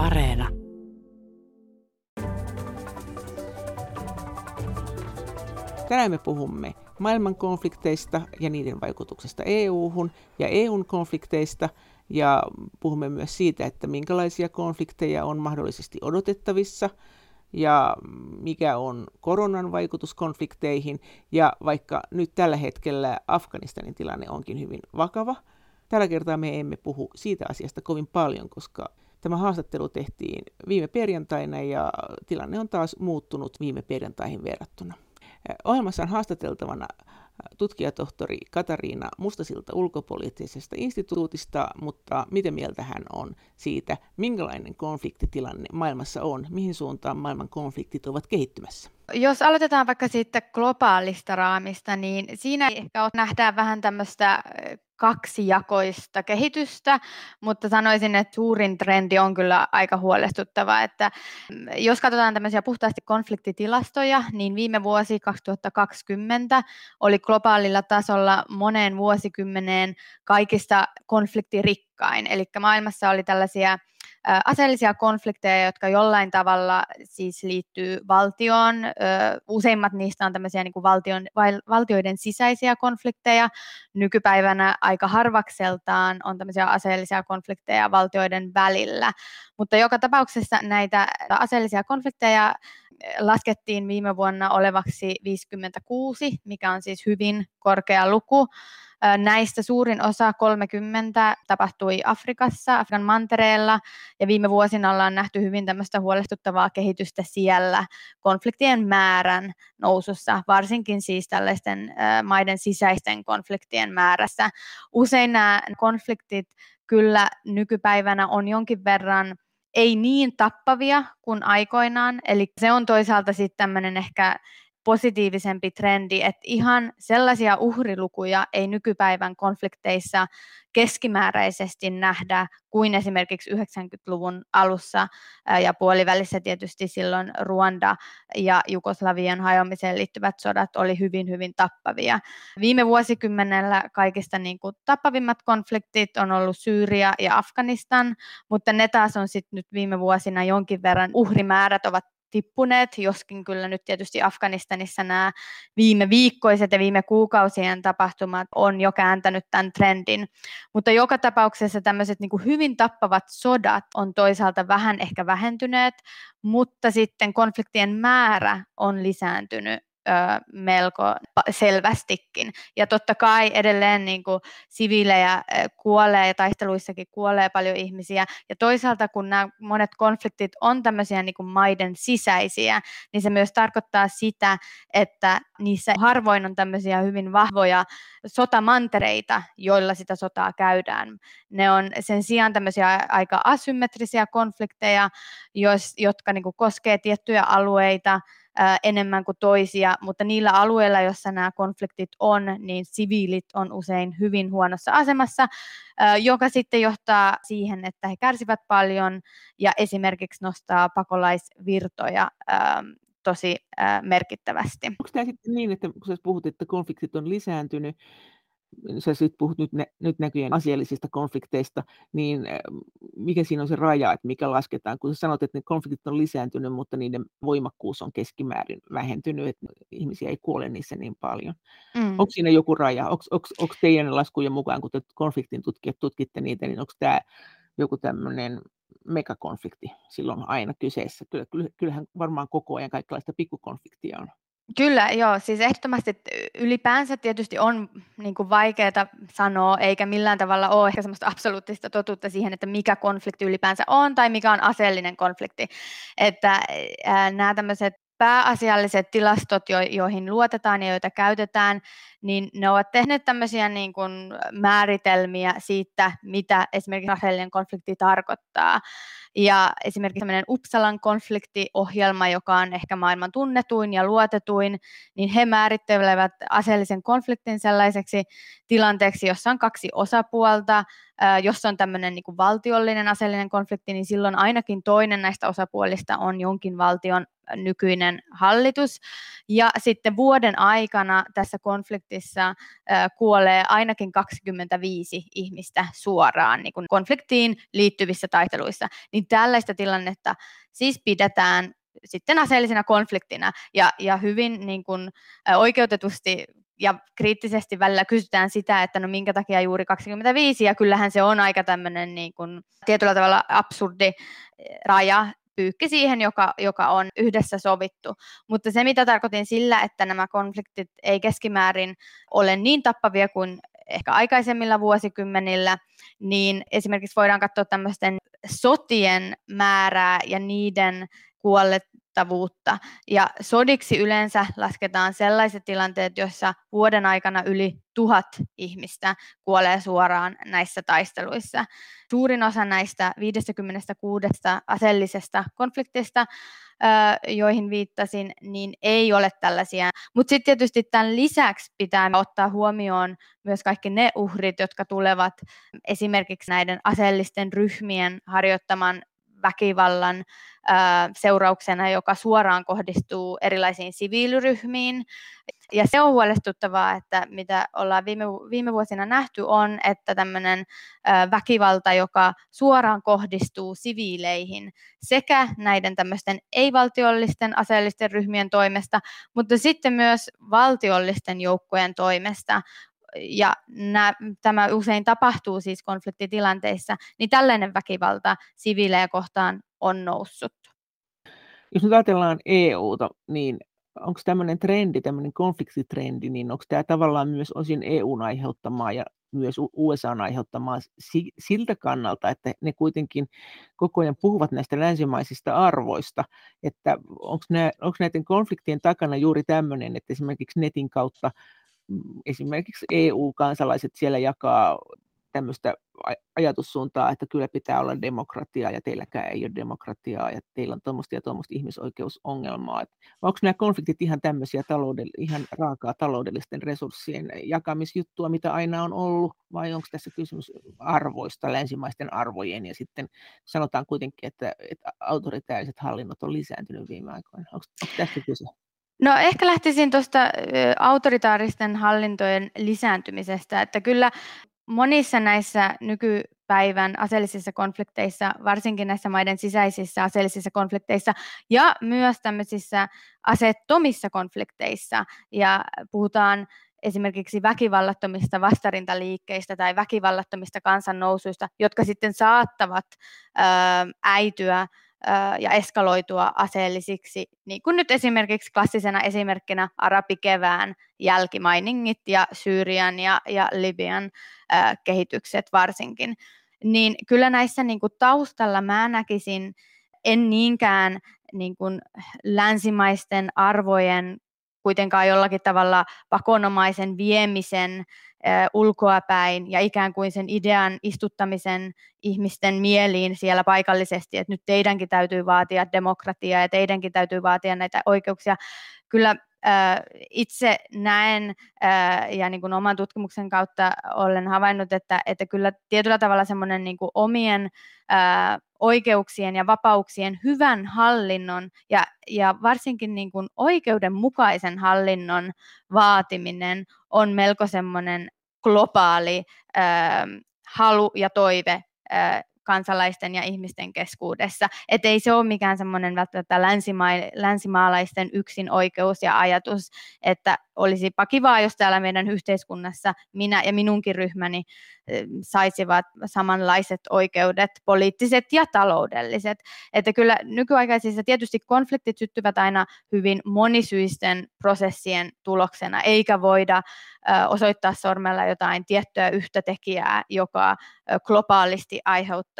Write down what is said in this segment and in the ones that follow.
Areena. Tänään me puhumme maailman konflikteista ja niiden vaikutuksesta EU-hun ja EUn konflikteista ja puhumme myös siitä, että minkälaisia konflikteja on mahdollisesti odotettavissa ja mikä on koronan vaikutus konflikteihin ja vaikka nyt tällä hetkellä Afganistanin tilanne onkin hyvin vakava, tällä kertaa me emme puhu siitä asiasta kovin paljon, koska Tämä haastattelu tehtiin viime perjantaina ja tilanne on taas muuttunut viime perjantaihin verrattuna. Ohjelmassa on haastateltavana tutkijatohtori Katariina Mustasilta ulkopoliittisesta instituutista, mutta miten mieltä hän on siitä, minkälainen konfliktitilanne maailmassa on, mihin suuntaan maailman konfliktit ovat kehittymässä? Jos aloitetaan vaikka siitä globaalista raamista, niin siinä ehkä nähdään vähän tämmöistä kaksijakoista kehitystä, mutta sanoisin, että suurin trendi on kyllä aika huolestuttava, että mm, jos katsotaan tämmöisiä puhtaasti konfliktitilastoja, niin viime vuosi 2020 oli globaalilla tasolla moneen vuosikymmeneen kaikista konfliktirikkain, eli maailmassa oli tällaisia aseellisia konflikteja, jotka jollain tavalla siis liittyy valtioon. Useimmat niistä on tämmöisiä niin kuin valtion, valtioiden sisäisiä konflikteja. Nykypäivänä aika harvakseltaan on tämmöisiä aseellisia konflikteja valtioiden välillä. Mutta joka tapauksessa näitä aseellisia konflikteja laskettiin viime vuonna olevaksi 56, mikä on siis hyvin korkea luku. Näistä suurin osa 30 tapahtui Afrikassa, Afrikan mantereella, ja viime vuosina ollaan nähty hyvin tämmöistä huolestuttavaa kehitystä siellä konfliktien määrän nousussa, varsinkin siis tällaisten maiden sisäisten konfliktien määrässä. Usein nämä konfliktit kyllä nykypäivänä on jonkin verran ei niin tappavia kuin aikoinaan, eli se on toisaalta sitten tämmöinen ehkä positiivisempi trendi, että ihan sellaisia uhrilukuja ei nykypäivän konflikteissa keskimääräisesti nähdä kuin esimerkiksi 90-luvun alussa ja puolivälissä tietysti silloin Ruanda ja Jugoslavian hajoamiseen liittyvät sodat oli hyvin, hyvin tappavia. Viime vuosikymmenellä kaikista niin kuin tappavimmat konfliktit on ollut Syyria ja Afganistan, mutta ne taas on sitten nyt viime vuosina jonkin verran uhrimäärät ovat tippuneet, joskin kyllä nyt tietysti Afganistanissa nämä viime viikkoiset ja viime kuukausien tapahtumat on jo kääntänyt tämän trendin. Mutta joka tapauksessa tämmöiset niin kuin hyvin tappavat sodat on toisaalta vähän ehkä vähentyneet, mutta sitten konfliktien määrä on lisääntynyt melko selvästikin. Ja totta kai edelleen niin kuin siviilejä kuolee ja taisteluissakin kuolee paljon ihmisiä. Ja toisaalta kun nämä monet konfliktit on tämmöisiä niin kuin maiden sisäisiä, niin se myös tarkoittaa sitä, että niissä harvoin on tämmöisiä hyvin vahvoja sotamantereita, joilla sitä sotaa käydään. Ne on sen sijaan tämmöisiä aika asymmetrisiä konflikteja, jos, jotka niin kuin koskee tiettyjä alueita, enemmän kuin toisia, mutta niillä alueilla, joissa nämä konfliktit on, niin siviilit on usein hyvin huonossa asemassa, joka sitten johtaa siihen, että he kärsivät paljon ja esimerkiksi nostaa pakolaisvirtoja tosi merkittävästi. Onko tämä sitten niin, että kun puhut, että konfliktit on lisääntynyt, sä sit puhut nyt, nyt näkyjen asiallisista konflikteista, niin mikä siinä on se raja, että mikä lasketaan, kun sä sanot, että ne konfliktit on lisääntynyt, mutta niiden voimakkuus on keskimäärin vähentynyt, että ihmisiä ei kuole niissä niin paljon. Mm. Onko siinä joku raja? Onko teidän laskujen mukaan, kun te konfliktin tutkijat tutkitte niitä, niin onko tämä joku tämmöinen megakonflikti silloin aina kyseessä? Kyllähän varmaan koko ajan kaikenlaista pikkukonfliktia on. Kyllä, joo. Siis ehdottomasti ylipäänsä tietysti on niin vaikeaa sanoa, eikä millään tavalla ole ehkä semmoista absoluuttista totuutta siihen, että mikä konflikti ylipäänsä on tai mikä on aseellinen konflikti. Että ää, nämä tämmöiset pääasialliset tilastot, jo, joihin luotetaan ja joita käytetään, niin ne ovat tehneet tämmöisiä niin kuin määritelmiä siitä, mitä esimerkiksi aseellinen konflikti tarkoittaa. Ja esimerkiksi tämmöinen Uppsalan konfliktiohjelma, joka on ehkä maailman tunnetuin ja luotetuin, niin he määrittelevät aseellisen konfliktin sellaiseksi tilanteeksi, jossa on kaksi osapuolta, jos on tämmöinen niin valtiollinen aseellinen konflikti, niin silloin ainakin toinen näistä osapuolista on jonkin valtion nykyinen hallitus. Ja sitten vuoden aikana tässä konflikt konfliktissa kuolee ainakin 25 ihmistä suoraan niin kuin konfliktiin liittyvissä taisteluissa, niin tällaista tilannetta siis pidetään sitten aseellisena konfliktina ja, ja hyvin niin kuin, oikeutetusti ja kriittisesti välillä kysytään sitä, että no minkä takia juuri 25, ja kyllähän se on aika tämmöinen niin kuin, tietyllä tavalla absurdi raja, pyykki siihen, joka, joka on yhdessä sovittu. Mutta se, mitä tarkoitin sillä, että nämä konfliktit ei keskimäärin ole niin tappavia kuin ehkä aikaisemmilla vuosikymmenillä, niin esimerkiksi voidaan katsoa tämmöisten sotien määrää ja niiden kuollettavuutta. Ja sodiksi yleensä lasketaan sellaiset tilanteet, joissa vuoden aikana yli tuhat ihmistä kuolee suoraan näissä taisteluissa. Suurin osa näistä 56 aseellisesta konfliktista joihin viittasin, niin ei ole tällaisia. Mutta sitten tietysti tämän lisäksi pitää ottaa huomioon myös kaikki ne uhrit, jotka tulevat esimerkiksi näiden aseellisten ryhmien harjoittaman väkivallan seurauksena, joka suoraan kohdistuu erilaisiin siviiliryhmiin. Ja se on huolestuttavaa, että mitä ollaan viime, viime vuosina nähty on, että tämmöinen väkivalta, joka suoraan kohdistuu siviileihin sekä näiden tämmöisten ei-valtiollisten aseellisten ryhmien toimesta, mutta sitten myös valtiollisten joukkojen toimesta, ja nä, tämä usein tapahtuu siis konfliktitilanteissa, niin tällainen väkivalta siviilejä kohtaan on noussut. Jos nyt ajatellaan EUta, niin onko tämmöinen trendi, tämmöinen konfliktitrendi, niin onko tämä tavallaan myös osin EUn aiheuttamaa ja myös USAn aiheuttamaa siltä kannalta, että ne kuitenkin koko ajan puhuvat näistä länsimaisista arvoista, että onko, nämä, onko näiden konfliktien takana juuri tämmöinen, että esimerkiksi netin kautta esimerkiksi EU-kansalaiset siellä jakaa tämmöistä ajatussuuntaa, että kyllä pitää olla demokratiaa ja teilläkään ei ole demokratiaa ja teillä on tuommoista ja tuommoista ihmisoikeusongelmaa. Että onko nämä konfliktit ihan tämmöisiä taloudell- ihan raakaa taloudellisten resurssien jakamisjuttua, mitä aina on ollut, vai onko tässä kysymys arvoista, länsimaisten arvojen ja sitten sanotaan kuitenkin, että, että autoritääriset hallinnot on lisääntynyt viime aikoina. Onko, onko tästä kyse? No ehkä lähtisin tuosta autoritaaristen hallintojen lisääntymisestä, että kyllä monissa näissä nykypäivän aseellisissa konflikteissa, varsinkin näissä maiden sisäisissä aseellisissa konflikteissa ja myös tämmöisissä asettomissa konflikteissa, ja puhutaan esimerkiksi väkivallattomista vastarintaliikkeistä tai väkivallattomista kansannousuista, jotka sitten saattavat äityä ja eskaloitua aseellisiksi, niin kuin nyt esimerkiksi klassisena esimerkkinä arabikevään jälkimainingit ja Syyrian ja, ja Libyan ää, kehitykset varsinkin. Niin kyllä näissä niin kuin taustalla mä näkisin en niinkään niin kuin länsimaisten arvojen kuitenkaan jollakin tavalla pakonomaisen viemisen ulkoapäin ja ikään kuin sen idean istuttamisen ihmisten mieliin siellä paikallisesti, että nyt teidänkin täytyy vaatia demokratiaa ja teidänkin täytyy vaatia näitä oikeuksia. Kyllä itse näen ja niin kuin oman tutkimuksen kautta olen havainnut, että, että kyllä tietyllä tavalla semmoinen niin kuin omien oikeuksien ja vapauksien hyvän hallinnon ja, ja varsinkin niin kuin oikeudenmukaisen hallinnon vaatiminen on melko semmoinen globaali halu ja toive kansalaisten ja ihmisten keskuudessa. Että ei se ole mikään semmoinen välttämättä länsimaa- länsimaalaisten yksin oikeus ja ajatus, että olisi kivaa, jos täällä meidän yhteiskunnassa minä ja minunkin ryhmäni saisivat samanlaiset oikeudet, poliittiset ja taloudelliset. Että kyllä nykyaikaisissa tietysti konfliktit syttyvät aina hyvin monisyisten prosessien tuloksena, eikä voida osoittaa sormella jotain tiettyä yhtä tekijää, joka globaalisti aiheuttaa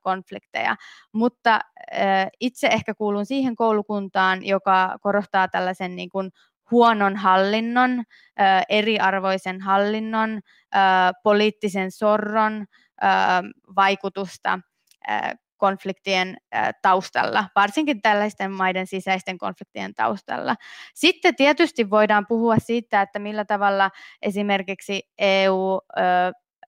konflikteja. Mutta itse ehkä kuulun siihen koulukuntaan, joka korostaa tällaisen niin kuin huonon hallinnon, eriarvoisen hallinnon, poliittisen sorron vaikutusta konfliktien taustalla, varsinkin tällaisten maiden sisäisten konfliktien taustalla. Sitten tietysti voidaan puhua siitä, että millä tavalla esimerkiksi EU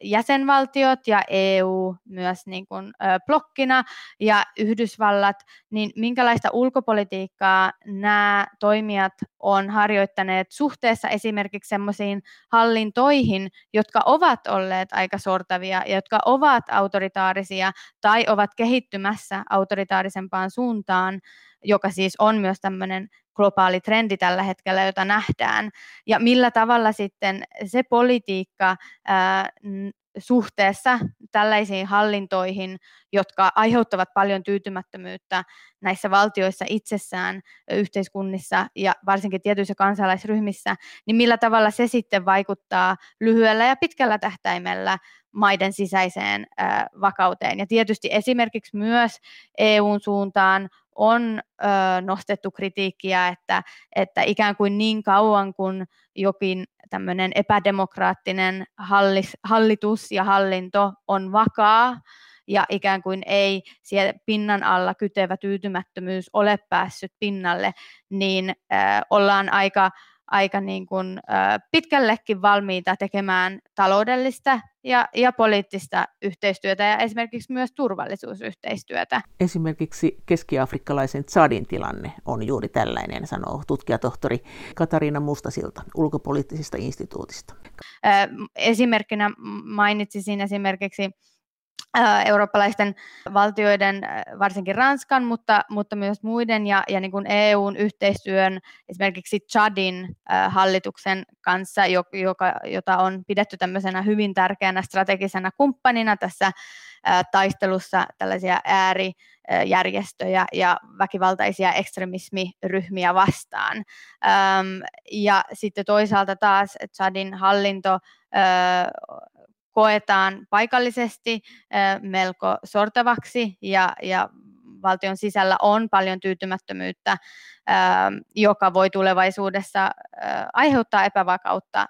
jäsenvaltiot ja EU myös niin kuin, blokkina ja Yhdysvallat, niin minkälaista ulkopolitiikkaa nämä toimijat on harjoittaneet suhteessa esimerkiksi sellaisiin hallintoihin, jotka ovat olleet aika sortavia ja jotka ovat autoritaarisia tai ovat kehittymässä autoritaarisempaan suuntaan, joka siis on myös tämmöinen globaali trendi tällä hetkellä, jota nähdään, ja millä tavalla sitten se politiikka ää, suhteessa tällaisiin hallintoihin, jotka aiheuttavat paljon tyytymättömyyttä näissä valtioissa itsessään, yhteiskunnissa ja varsinkin tietyissä kansalaisryhmissä, niin millä tavalla se sitten vaikuttaa lyhyellä ja pitkällä tähtäimellä maiden sisäiseen vakauteen. Ja tietysti esimerkiksi myös EUn suuntaan on ö, nostettu kritiikkiä, että, että ikään kuin niin kauan kuin jokin tämmöinen epädemokraattinen hallis, hallitus ja hallinto on vakaa ja ikään kuin ei siellä pinnan alla kytevä tyytymättömyys ole päässyt pinnalle, niin ö, ollaan aika aika niin kuin, pitkällekin valmiita tekemään taloudellista ja, ja poliittista yhteistyötä ja esimerkiksi myös turvallisuusyhteistyötä. Esimerkiksi keski-afrikkalaisen Tsadin tilanne on juuri tällainen, sanoo tutkijatohtori Katariina Mustasilta ulkopoliittisesta instituutista. Esimerkkinä mainitsisin esimerkiksi eurooppalaisten valtioiden, varsinkin Ranskan, mutta, mutta myös muiden ja, ja niin kuin EUn yhteistyön esimerkiksi Chadin hallituksen kanssa, joka, jota on pidetty tämmöisenä hyvin tärkeänä strategisena kumppanina tässä taistelussa tällaisia äärijärjestöjä ja väkivaltaisia ekstremismiryhmiä vastaan. Ja sitten toisaalta taas Chadin hallinto koetaan paikallisesti melko sortavaksi ja, ja valtion sisällä on paljon tyytymättömyyttä, joka voi tulevaisuudessa aiheuttaa epävakautta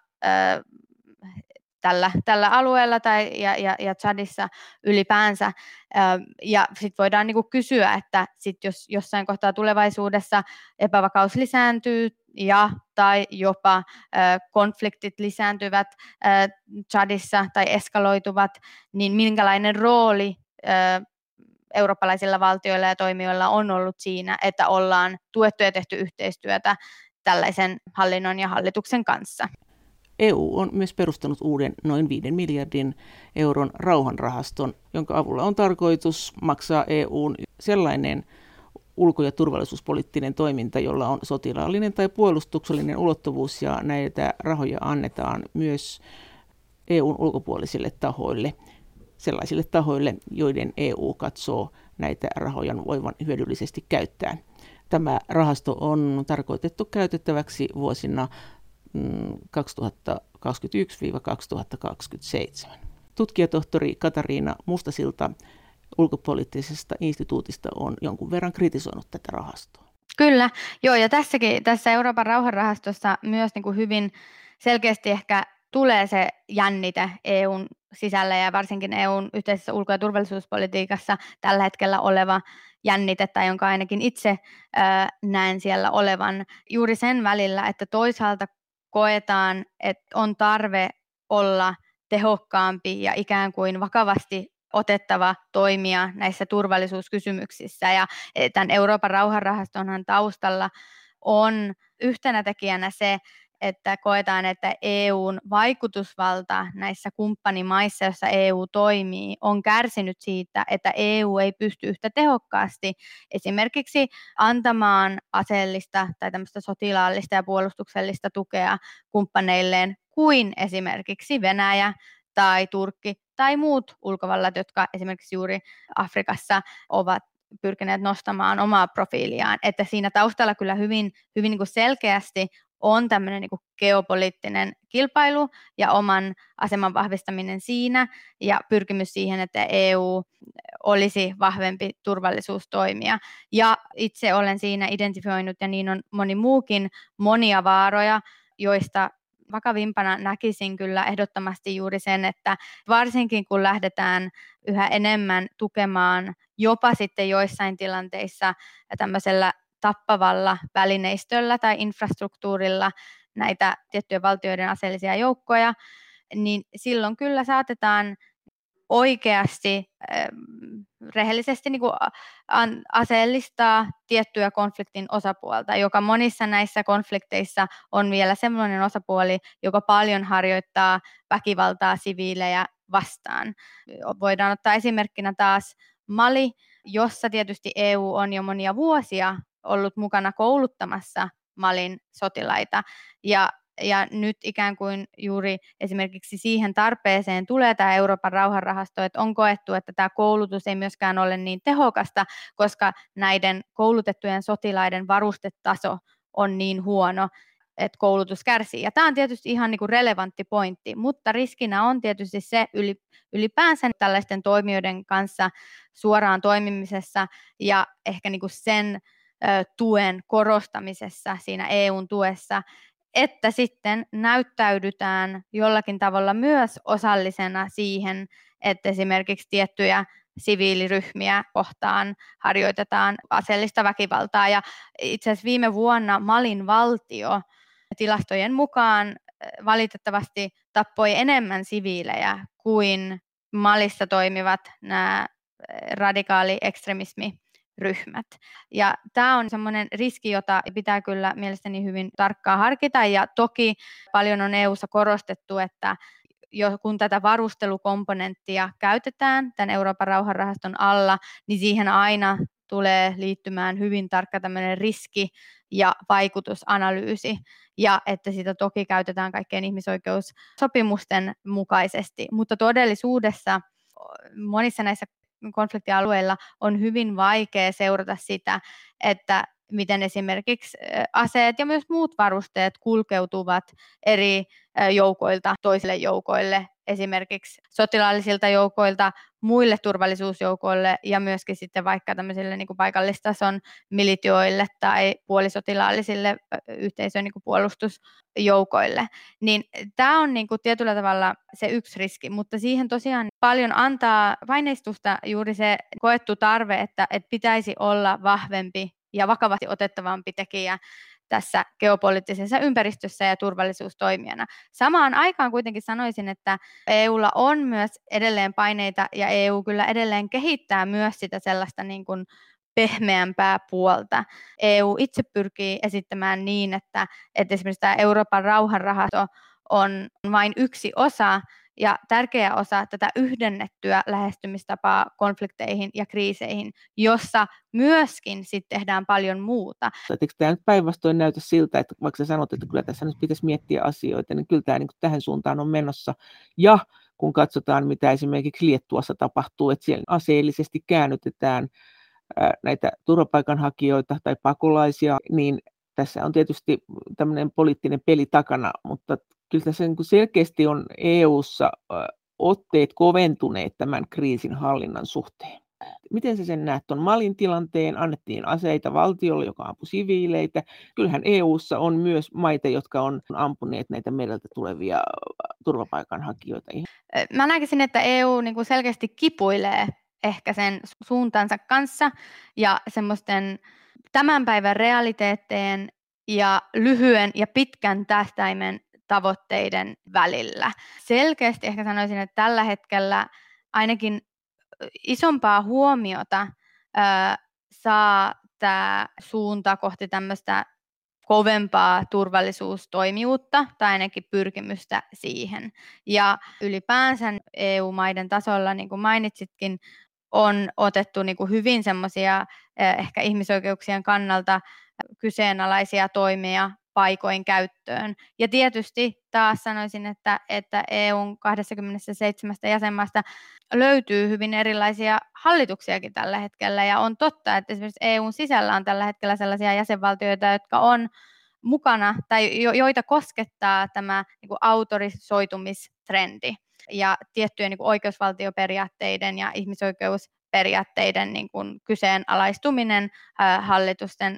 tällä, tällä alueella tai, ja, ja, ja Chadissa ylipäänsä. Ja sitten voidaan niinku kysyä, että sit jos jossain kohtaa tulevaisuudessa epävakaus lisääntyy ja tai jopa konfliktit lisääntyvät Chadissa tai eskaloituvat, niin minkälainen rooli eurooppalaisilla valtioilla ja toimijoilla on ollut siinä, että ollaan tuettu ja tehty yhteistyötä tällaisen hallinnon ja hallituksen kanssa. EU on myös perustanut uuden noin 5 miljardin euron rauhanrahaston, jonka avulla on tarkoitus maksaa EUn sellainen ulko- ja turvallisuuspoliittinen toiminta, jolla on sotilaallinen tai puolustuksellinen ulottuvuus ja näitä rahoja annetaan myös EUn ulkopuolisille tahoille, sellaisille tahoille, joiden EU katsoo näitä rahoja voivan hyödyllisesti käyttää. Tämä rahasto on tarkoitettu käytettäväksi vuosina 2021-2027. Mm, Tutkijatohtori Katariina Mustasilta ulkopoliittisesta instituutista on jonkun verran kritisoinut tätä rahastoa. Kyllä, joo, ja tässäkin, tässä Euroopan rauhanrahastossa myös niin kuin hyvin selkeästi ehkä tulee se jännite EUn sisällä ja varsinkin EUn yhteisessä ulko- ja turvallisuuspolitiikassa tällä hetkellä oleva jännite, tai jonka ainakin itse ää, näen siellä olevan juuri sen välillä, että toisaalta koetaan, että on tarve olla tehokkaampi ja ikään kuin vakavasti otettava toimia näissä turvallisuuskysymyksissä. Ja e, tämän Euroopan rauhanrahastonhan taustalla on yhtenä tekijänä se, että koetaan, että EUn vaikutusvalta näissä kumppanimaissa, joissa EU toimii, on kärsinyt siitä, että EU ei pysty yhtä tehokkaasti esimerkiksi antamaan aseellista tai tämmöistä sotilaallista ja puolustuksellista tukea kumppaneilleen kuin esimerkiksi Venäjä tai Turkki tai muut ulkovallat, jotka esimerkiksi juuri Afrikassa ovat pyrkineet nostamaan omaa profiiliaan. Että siinä taustalla kyllä hyvin, hyvin niin kuin selkeästi on tämmöinen niin geopoliittinen kilpailu ja oman aseman vahvistaminen siinä ja pyrkimys siihen, että EU olisi vahvempi turvallisuustoimija. Ja itse olen siinä identifioinut, ja niin on moni muukin, monia vaaroja, joista vakavimpana näkisin kyllä ehdottomasti juuri sen, että varsinkin kun lähdetään yhä enemmän tukemaan jopa sitten joissain tilanteissa tämmöisellä tappavalla välineistöllä tai infrastruktuurilla näitä tiettyjen valtioiden aseellisia joukkoja, niin silloin kyllä saatetaan oikeasti rehellisesti niin kuin aseellistaa tiettyä konfliktin osapuolta, joka monissa näissä konflikteissa on vielä sellainen osapuoli, joka paljon harjoittaa väkivaltaa siviilejä vastaan. Voidaan ottaa esimerkkinä taas Mali, jossa tietysti EU on jo monia vuosia ollut mukana kouluttamassa Malin sotilaita. Ja ja nyt ikään kuin juuri esimerkiksi siihen tarpeeseen tulee tämä Euroopan rauhanrahasto, että on koettu, että tämä koulutus ei myöskään ole niin tehokasta, koska näiden koulutettujen sotilaiden varustetaso on niin huono, että koulutus kärsii. Ja tämä on tietysti ihan niin kuin relevantti pointti, mutta riskinä on tietysti se ylipäänsä tällaisten toimijoiden kanssa suoraan toimimisessa ja ehkä niin kuin sen tuen korostamisessa siinä EUn tuessa, että sitten näyttäydytään jollakin tavalla myös osallisena siihen, että esimerkiksi tiettyjä siviiliryhmiä kohtaan harjoitetaan aseellista väkivaltaa. Ja itse asiassa viime vuonna Malin valtio tilastojen mukaan eh, valitettavasti tappoi enemmän siviilejä kuin Malissa toimivat nämä eh, radikaali ekstremismi ryhmät. Ja tämä on semmoinen riski, jota pitää kyllä mielestäni hyvin tarkkaan harkita, ja toki paljon on EU-ssa korostettu, että jo kun tätä varustelukomponenttia käytetään tämän Euroopan rauhanrahaston alla, niin siihen aina tulee liittymään hyvin tarkka tämmöinen riski- ja vaikutusanalyysi, ja että sitä toki käytetään kaikkien ihmisoikeussopimusten mukaisesti. Mutta todellisuudessa monissa näissä konfliktialueilla on hyvin vaikea seurata sitä, että miten esimerkiksi aseet ja myös muut varusteet kulkeutuvat eri joukoilta toisille joukoille, esimerkiksi sotilaallisilta joukoilta muille turvallisuusjoukoille ja myöskin sitten vaikka tämmöisille niin kuin paikallistason militioille tai puolisotilaallisille yhteisön niin kuin puolustusjoukoille. Niin tämä on niin kuin tietyllä tavalla se yksi riski, mutta siihen tosiaan paljon antaa paineistusta juuri se koettu tarve, että, että pitäisi olla vahvempi ja vakavasti otettavampi tekijä tässä geopoliittisessa ympäristössä ja turvallisuustoimijana. Samaan aikaan kuitenkin sanoisin, että EUlla on myös edelleen paineita ja EU kyllä edelleen kehittää myös sitä sellaista niin kuin pehmeämpää puolta. EU itse pyrkii esittämään niin, että, että esimerkiksi tämä Euroopan rauhanrahasto on vain yksi osa ja tärkeä osa tätä yhdennettyä lähestymistapaa konflikteihin ja kriiseihin, jossa myöskin sit tehdään paljon muuta. Eikö tämä nyt päinvastoin näytä siltä, että vaikka sä sanot, että kyllä tässä nyt pitäisi miettiä asioita, niin kyllä tämä niin tähän suuntaan on menossa. Ja kun katsotaan, mitä esimerkiksi Liettuassa tapahtuu, että siellä aseellisesti käännytetään näitä turvapaikanhakijoita tai pakolaisia, niin tässä on tietysti tämmöinen poliittinen peli takana, mutta kyllä tässä niin selkeästi on EU:ssa otteet koventuneet tämän kriisin hallinnan suhteen. Miten sä sen näet tuon Malin tilanteen? Annettiin aseita valtiolle, joka ampui siviileitä. Kyllähän EU:ssa on myös maita, jotka on ampuneet näitä mereltä tulevia turvapaikanhakijoita. Mä näkisin, että EU niin selkeästi kipuilee ehkä sen suuntansa kanssa ja semmoisten tämän päivän realiteetteen ja lyhyen ja pitkän tähtäimen tavoitteiden välillä. Selkeästi ehkä sanoisin, että tällä hetkellä ainakin isompaa huomiota saa tämä suunta kohti tämmöistä kovempaa turvallisuustoimijuutta tai ainakin pyrkimystä siihen. Ja ylipäänsä EU-maiden tasolla, niin kuin mainitsitkin, on otettu niin kuin hyvin semmoisia ehkä ihmisoikeuksien kannalta kyseenalaisia toimia paikoin käyttöön. Ja tietysti taas sanoisin, että, että EUn 27 jäsenmaasta löytyy hyvin erilaisia hallituksiakin tällä hetkellä, ja on totta, että esimerkiksi EUn sisällä on tällä hetkellä sellaisia jäsenvaltioita, jotka on mukana tai jo, joita koskettaa tämä niin kuin autorisoitumistrendi ja tiettyjen niin kuin oikeusvaltioperiaatteiden ja ihmisoikeusperiaatteiden niin kuin kyseenalaistuminen äh, hallitusten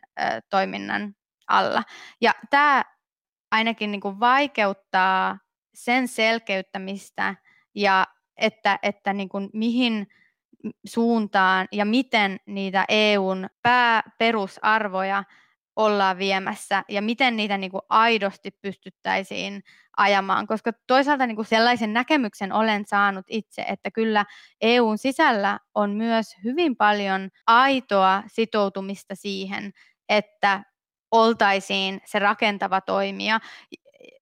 toiminnan alla. Ja tämä ainakin niin kuin vaikeuttaa sen selkeyttämistä ja että, että niin kuin mihin suuntaan ja miten niitä EUn pääperusarvoja ollaan viemässä ja miten niitä niin kuin aidosti pystyttäisiin ajamaan, koska toisaalta niin kuin sellaisen näkemyksen olen saanut itse, että kyllä EUn sisällä on myös hyvin paljon aitoa sitoutumista siihen, että oltaisiin se rakentava toimija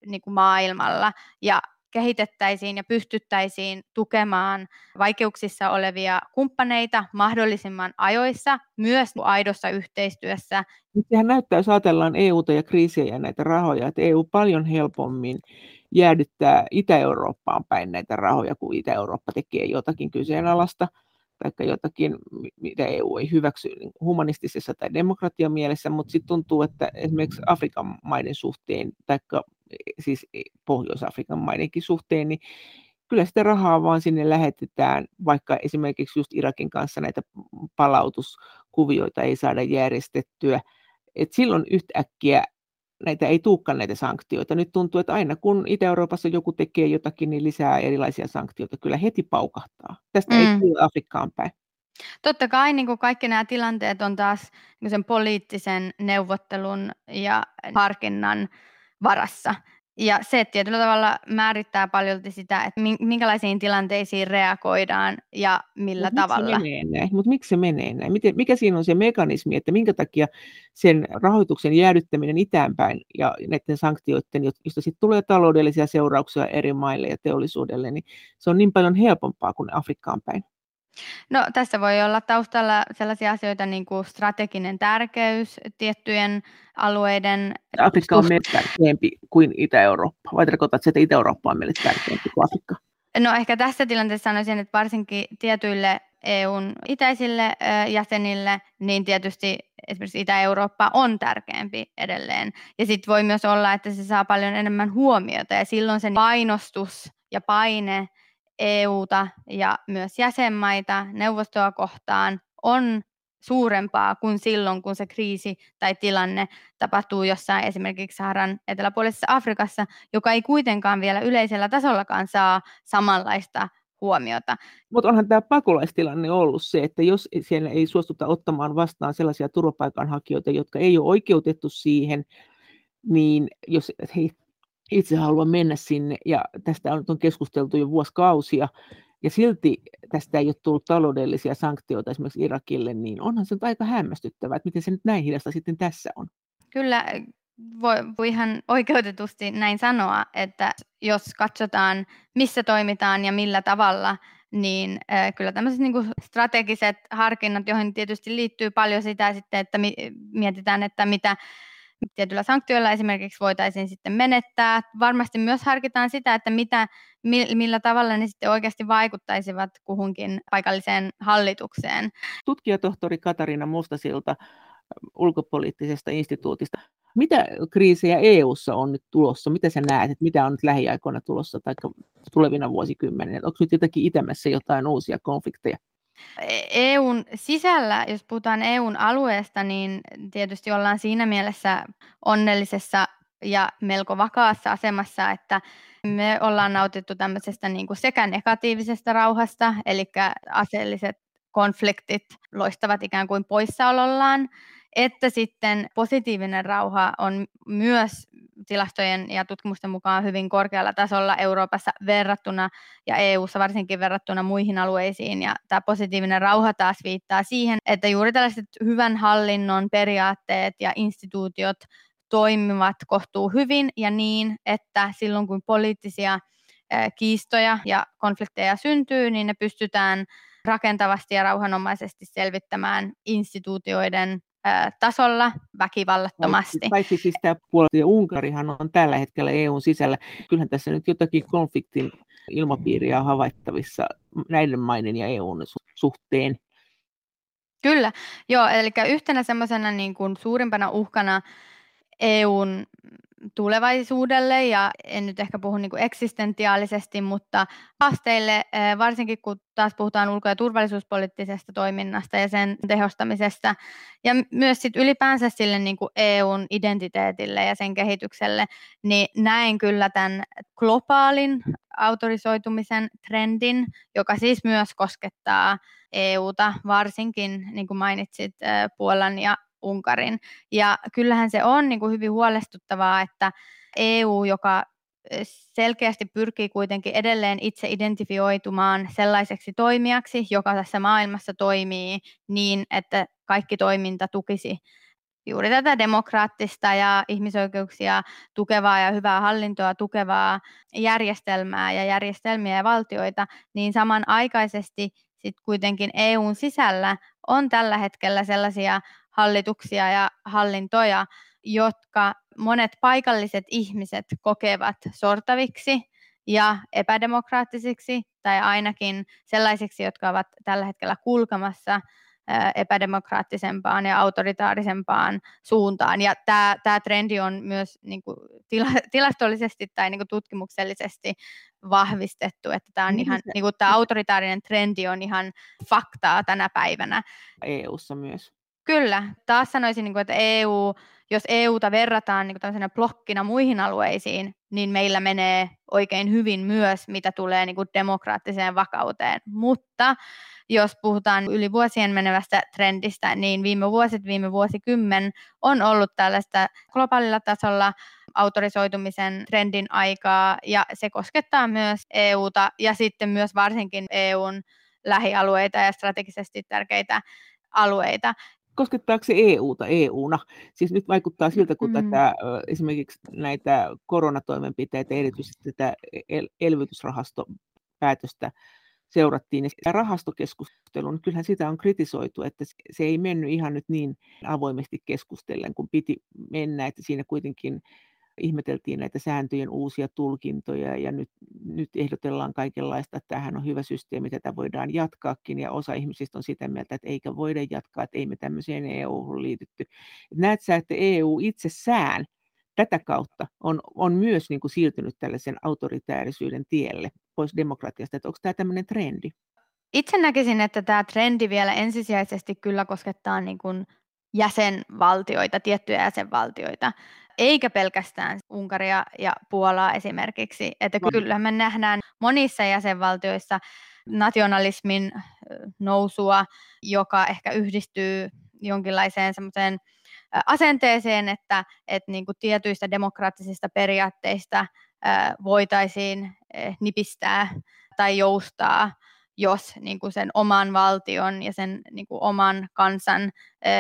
niin kuin maailmalla ja kehitettäisiin ja pystyttäisiin tukemaan vaikeuksissa olevia kumppaneita mahdollisimman ajoissa, myös aidossa yhteistyössä. Sehän näyttää, jos ajatellaan EUta ja kriisiä ja näitä rahoja, että EU paljon helpommin jäädyttää Itä-Eurooppaan päin näitä rahoja, kun Itä-Eurooppa tekee jotakin kyseenalaista tai jotakin, mitä EU ei hyväksy niin humanistisessa tai demokratian mielessä, mutta sitten tuntuu, että esimerkiksi Afrikan maiden suhteen, tai siis Pohjois-Afrikan maidenkin suhteen, niin kyllä sitä rahaa vaan sinne lähetetään, vaikka esimerkiksi just Irakin kanssa näitä palautuskuvioita ei saada järjestettyä. Et silloin yhtäkkiä näitä ei tuukkaan näitä sanktioita. Nyt tuntuu, että aina kun Itä-Euroopassa joku tekee jotakin, niin lisää erilaisia sanktioita kyllä heti paukahtaa. Tästä mm. ei tule Afrikkaan päin. Totta kai niin kuin kaikki nämä tilanteet on taas niin sen poliittisen neuvottelun ja harkinnan varassa. Ja se tietyllä tavalla määrittää paljon sitä, että minkälaisiin tilanteisiin reagoidaan ja millä Mut tavalla. Mutta miksi se menee näin? Miten, mikä siinä on se mekanismi, että minkä takia sen rahoituksen jäädyttäminen itäänpäin ja näiden sanktioiden, joista sitten tulee taloudellisia seurauksia eri maille ja teollisuudelle, niin se on niin paljon helpompaa kuin Afrikkaan päin? No tässä voi olla taustalla sellaisia asioita niin kuin strateginen tärkeys tiettyjen alueiden. Afrikka on meille tärkeämpi kuin Itä-Eurooppa, vai tarkoitatko, että Itä-Eurooppa on meille tärkeämpi kuin Afrikka? No ehkä tässä tilanteessa sanoisin, että varsinkin tietyille EUn itäisille jäsenille, niin tietysti esimerkiksi Itä-Eurooppa on tärkeämpi edelleen. Ja sitten voi myös olla, että se saa paljon enemmän huomiota ja silloin se painostus ja paine EUta ja myös jäsenmaita neuvostoa kohtaan on suurempaa kuin silloin, kun se kriisi tai tilanne tapahtuu jossain esimerkiksi Saharan eteläpuolisessa Afrikassa, joka ei kuitenkaan vielä yleisellä tasollakaan saa samanlaista huomiota. Mutta onhan tämä pakolaistilanne ollut se, että jos siellä ei suostuta ottamaan vastaan sellaisia turvapaikanhakijoita, jotka ei ole oikeutettu siihen, niin jos he itse halua mennä sinne, ja tästä on, on keskusteltu jo vuosikausia, ja silti tästä ei ole tullut taloudellisia sanktioita esimerkiksi Irakille, niin onhan se aika hämmästyttävää, että miten se nyt näin hidasta sitten tässä on. Kyllä, voi, ihan oikeutetusti näin sanoa, että jos katsotaan, missä toimitaan ja millä tavalla, niin kyllä tämmöiset niin kuin strategiset harkinnat, joihin tietysti liittyy paljon sitä sitten, että mi- mietitään, että mitä tietyillä sanktioilla esimerkiksi voitaisiin sitten menettää. Varmasti myös harkitaan sitä, että mitä, millä tavalla ne sitten oikeasti vaikuttaisivat kuhunkin paikalliseen hallitukseen. Tutkijatohtori Katarina Mustasilta ulkopoliittisesta instituutista. Mitä kriisejä EU:ssa on nyt tulossa? Mitä sä näet, että mitä on nyt lähiaikoina tulossa tai tulevina vuosikymmeninä? Onko nyt jotakin itämässä jotain uusia konflikteja? EUn sisällä, jos puhutaan EUn alueesta, niin tietysti ollaan siinä mielessä onnellisessa ja melko vakaassa asemassa, että me ollaan nautittu tämmöisestä niin kuin sekä negatiivisesta rauhasta, eli aseelliset konfliktit loistavat ikään kuin poissaolollaan, että sitten positiivinen rauha on myös tilastojen ja tutkimusten mukaan hyvin korkealla tasolla Euroopassa verrattuna ja EU:ssa varsinkin verrattuna muihin alueisiin. Ja tämä positiivinen rauha taas viittaa siihen, että juuri tällaiset hyvän hallinnon periaatteet ja instituutiot toimivat kohtuu hyvin ja niin, että silloin kun poliittisia kiistoja ja konflikteja syntyy, niin ne pystytään rakentavasti ja rauhanomaisesti selvittämään instituutioiden tasolla väkivallattomasti. Paitsi, siis tämä puolella ja Unkarihan on tällä hetkellä EUn sisällä. Kyllähän tässä nyt jotakin konfliktin ilmapiiriä havaittavissa näiden maiden ja EUn suhteen. Kyllä, joo, eli yhtenä semmoisena niin kuin suurimpana uhkana EUn tulevaisuudelle ja en nyt ehkä puhu niin kuin eksistentiaalisesti, mutta haasteille, varsinkin kun taas puhutaan ulko- ja turvallisuuspoliittisesta toiminnasta ja sen tehostamisesta ja myös sit ylipäänsä sille niin kuin EUn identiteetille ja sen kehitykselle, niin näen kyllä tämän globaalin autorisoitumisen trendin, joka siis myös koskettaa EUta, varsinkin niin kuin mainitsit Puolan ja Unkarin. Ja kyllähän se on niin kuin hyvin huolestuttavaa, että EU, joka selkeästi pyrkii kuitenkin edelleen itse identifioitumaan sellaiseksi toimijaksi, joka tässä maailmassa toimii niin, että kaikki toiminta tukisi juuri tätä demokraattista ja ihmisoikeuksia tukevaa ja hyvää hallintoa tukevaa järjestelmää ja järjestelmiä ja valtioita, niin samanaikaisesti sitten kuitenkin EUn sisällä on tällä hetkellä sellaisia hallituksia ja hallintoja, jotka monet paikalliset ihmiset kokevat sortaviksi ja epädemokraattisiksi tai ainakin sellaisiksi, jotka ovat tällä hetkellä kulkemassa epädemokraattisempaan ja autoritaarisempaan suuntaan. Ja tämä, tämä trendi on myös niin kuin, tila, tilastollisesti tai niin kuin, tutkimuksellisesti vahvistettu, että tämä, on ihan, niin kuin, tämä autoritaarinen trendi on ihan faktaa tänä päivänä. EUssa myös. Kyllä, taas sanoisin, niin että EU, jos EUta verrataan niin kuin blokkina muihin alueisiin, niin meillä menee oikein hyvin myös, mitä tulee niin demokraattiseen vakauteen. Mutta jos puhutaan yli vuosien menevästä trendistä, niin viime vuosit, viime vuosikymmen on ollut tällaista globaalilla tasolla autorisoitumisen trendin aikaa, ja se koskettaa myös EUta ja sitten myös varsinkin EUn lähialueita ja strategisesti tärkeitä alueita koskettaako se EUta EUna? Siis nyt vaikuttaa siltä, kun mm. tätä, esimerkiksi näitä koronatoimenpiteitä, erityisesti tätä el- elvytysrahastopäätöstä seurattiin, ja rahastokeskustelun, niin kyllähän sitä on kritisoitu, että se ei mennyt ihan nyt niin avoimesti keskustellen, kun piti mennä, että siinä kuitenkin ihmeteltiin näitä sääntöjen uusia tulkintoja ja nyt, nyt ehdotellaan kaikenlaista, että tämähän on hyvä systeemi, tätä voidaan jatkaakin ja osa ihmisistä on sitä mieltä, että eikä voida jatkaa, että ei me tämmöiseen EU-hun liitytty. Näet sä, että EU itsessään tätä kautta on, on myös niin kuin siirtynyt tällaisen autoritäärisyyden tielle pois demokratiasta, että onko tämä tämmöinen trendi? Itse näkisin, että tämä trendi vielä ensisijaisesti kyllä koskettaa niin kuin jäsenvaltioita, tiettyjä jäsenvaltioita eikä pelkästään Unkaria ja Puolaa esimerkiksi. Että kyllä me nähdään monissa jäsenvaltioissa nationalismin nousua, joka ehkä yhdistyy jonkinlaiseen semmoiseen asenteeseen, että, että niin kuin tietyistä demokraattisista periaatteista voitaisiin nipistää tai joustaa, jos niin kuin sen oman valtion ja sen niin kuin oman kansan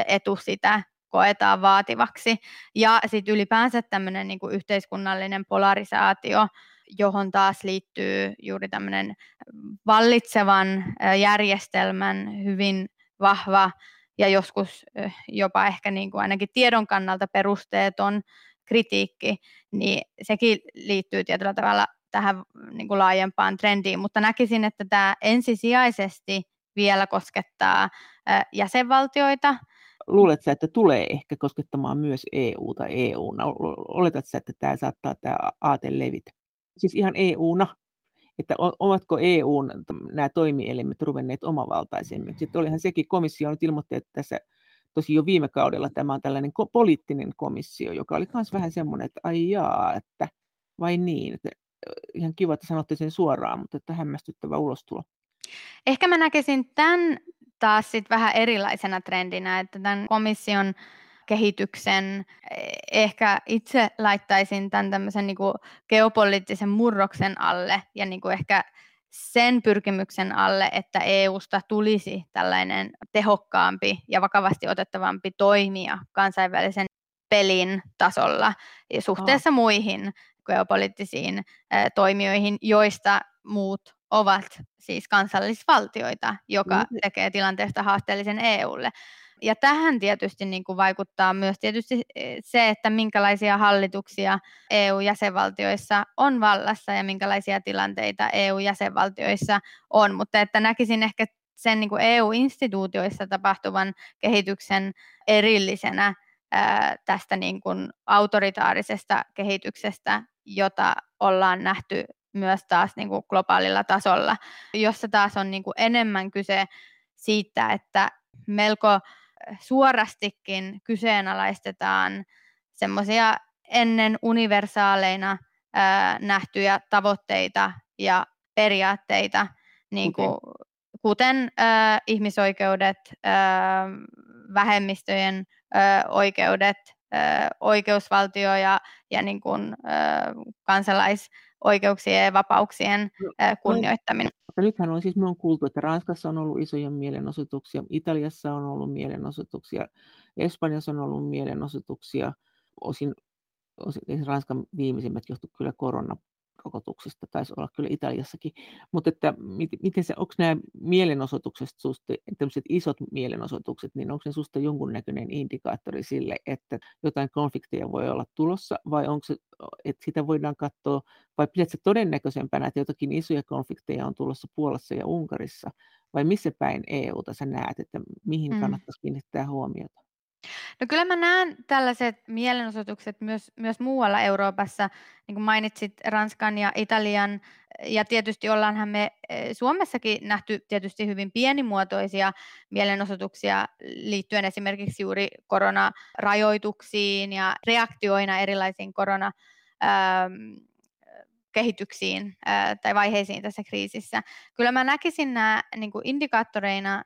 etu sitä koetaan vaativaksi. Ja sitten ylipäänsä tämmöinen niin yhteiskunnallinen polarisaatio, johon taas liittyy juuri tämmöinen vallitsevan järjestelmän hyvin vahva ja joskus jopa ehkä niin kuin ainakin tiedon kannalta perusteeton kritiikki, niin sekin liittyy tietyllä tavalla tähän niin kuin laajempaan trendiin, mutta näkisin, että tämä ensisijaisesti vielä koskettaa jäsenvaltioita, luuletko että tulee ehkä koskettamaan myös EU-ta EUna? Oletatko että tämä saattaa tämä aate levitä? Siis ihan EUna, että ovatko EUn nämä toimielimet ruvenneet omavaltaisemmiksi? Sitten olihan sekin komissio nyt ilmoitti, että tässä tosi jo viime kaudella tämä on tällainen ko- poliittinen komissio, joka oli myös vähän semmoinen, että ai jaa, että vai niin, että ihan kiva, että sanotte sen suoraan, mutta että hämmästyttävä ulostulo. Ehkä mä näkisin tämän taas sit vähän erilaisena trendinä, että tämän komission kehityksen eh, ehkä itse laittaisin tämän tämmöisen niin kuin geopoliittisen murroksen alle ja niin kuin ehkä sen pyrkimyksen alle, että EUsta tulisi tällainen tehokkaampi ja vakavasti otettavampi toimija kansainvälisen pelin tasolla suhteessa oh. muihin geopoliittisiin äh, toimijoihin, joista muut ovat siis kansallisvaltioita, joka mm. tekee tilanteesta haasteellisen EUlle. Ja tähän tietysti niin kuin vaikuttaa myös tietysti e, se, että minkälaisia hallituksia EU-jäsenvaltioissa on vallassa ja minkälaisia tilanteita EU-jäsenvaltioissa on, mutta että näkisin ehkä sen niin kuin EU-instituutioissa tapahtuvan kehityksen erillisenä ää, tästä niin kuin autoritaarisesta kehityksestä, jota ollaan nähty myös taas niin kuin globaalilla tasolla, jossa taas on niin kuin enemmän kyse siitä, että melko suorastikin kyseenalaistetaan semmoisia ennen universaaleina ää, nähtyjä tavoitteita ja periaatteita, niin kuin, okay. kuten ää, ihmisoikeudet, ää, vähemmistöjen ää, oikeudet, oikeusvaltio ja, ja niin kuin, kansalaisoikeuksien ja vapauksien no, no, kunnioittaminen. Mutta nythän on siis, me on kuultu, että Ranskassa on ollut isoja mielenosoituksia, Italiassa on ollut mielenosoituksia, Espanjassa on ollut mielenosoituksia, osin, osin Ranskan viimeisimmät johtu kyllä korona rokotuksista, taisi olla kyllä Italiassakin, mutta että miten se, onko nämä mielenosoitukset, suste, tämmöiset isot mielenosoitukset, niin onko ne susta jonkunnäköinen indikaattori sille, että jotain konflikteja voi olla tulossa, vai onko se, että sitä voidaan katsoa, vai pidätkö todennäköisempänä, että jotakin isoja konflikteja on tulossa Puolassa ja Unkarissa, vai missä päin EUta sä näet, että mihin mm. kannattaisi kiinnittää huomiota? No kyllä mä näen tällaiset mielenosoitukset myös, myös muualla Euroopassa, niin kuin mainitsit Ranskan ja Italian, ja tietysti ollaanhan me eh, Suomessakin nähty tietysti hyvin pienimuotoisia mielenosoituksia liittyen esimerkiksi juuri koronarajoituksiin ja reaktioina erilaisiin korona ähm, kehityksiin äh, tai vaiheisiin tässä kriisissä. Kyllä mä näkisin nämä niin indikaattoreina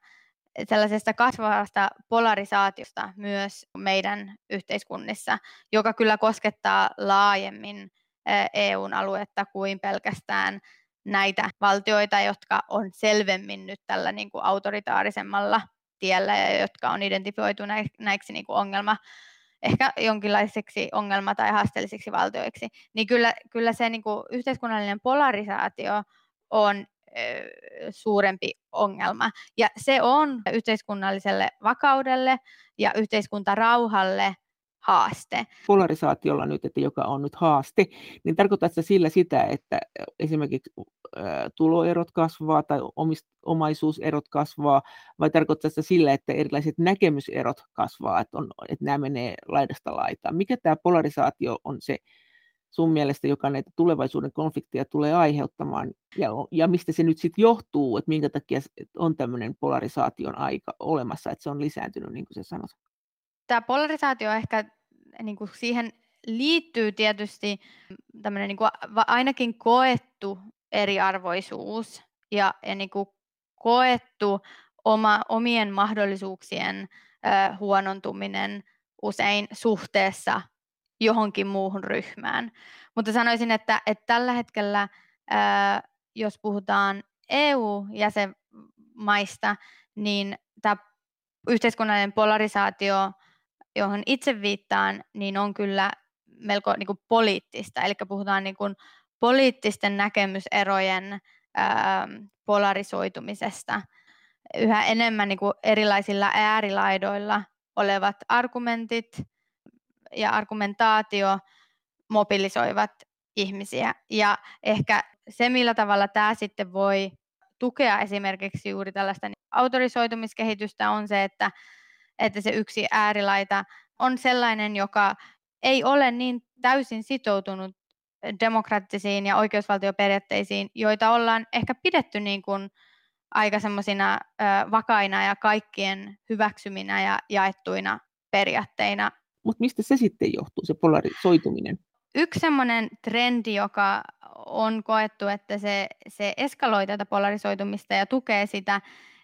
sellaisesta kasvavasta polarisaatiosta myös meidän yhteiskunnissa, joka kyllä koskettaa laajemmin EUn aluetta kuin pelkästään näitä valtioita, jotka on selvemmin nyt tällä niin kuin autoritaarisemmalla tiellä ja jotka on identifioitu näiksi niin kuin ongelma, ehkä jonkinlaiseksi ongelma- tai haasteellisiksi valtioiksi, niin kyllä, kyllä se niin kuin yhteiskunnallinen polarisaatio on suurempi ongelma. Ja se on yhteiskunnalliselle vakaudelle ja yhteiskuntarauhalle haaste. Polarisaatiolla nyt, että joka on nyt haaste, niin tarkoittaa se sillä sitä, että esimerkiksi tuloerot kasvaa tai omaisuuserot kasvaa, vai tarkoittaa se sillä, että erilaiset näkemyserot kasvaa, että, on, että nämä menee laidasta laitaan. Mikä tämä polarisaatio on se sun mielestä, joka näitä tulevaisuuden konflikteja tulee aiheuttamaan, ja, ja mistä se nyt sitten johtuu, että minkä takia on tämmöinen polarisaation aika olemassa, että se on lisääntynyt, niin kuin se sanot? Tämä polarisaatio ehkä niin kuin siihen liittyy tietysti tämmöinen niin kuin ainakin koettu eriarvoisuus ja, ja niin kuin koettu oma, omien mahdollisuuksien ö, huonontuminen usein suhteessa johonkin muuhun ryhmään. Mutta sanoisin, että, että tällä hetkellä, ää, jos puhutaan EU-jäsenmaista, niin tämä yhteiskunnallinen polarisaatio, johon itse viittaan, niin on kyllä melko niin kuin poliittista. Eli puhutaan niin kuin poliittisten näkemyserojen ää, polarisoitumisesta. Yhä enemmän niin kuin erilaisilla äärilaidoilla olevat argumentit ja argumentaatio mobilisoivat ihmisiä. Ja ehkä se, millä tavalla tämä sitten voi tukea esimerkiksi juuri tällaista autorisoitumiskehitystä, on se, että, että se yksi äärilaita on sellainen, joka ei ole niin täysin sitoutunut demokraattisiin ja oikeusvaltioperiaatteisiin, joita ollaan ehkä pidetty niin kuin aika semmoisina vakaina ja kaikkien hyväksyminä ja jaettuina periaatteina mutta mistä se sitten johtuu, se polarisoituminen? Yksi semmoinen trendi, joka on koettu, että se, se eskaloi tätä polarisoitumista ja tukee sitä,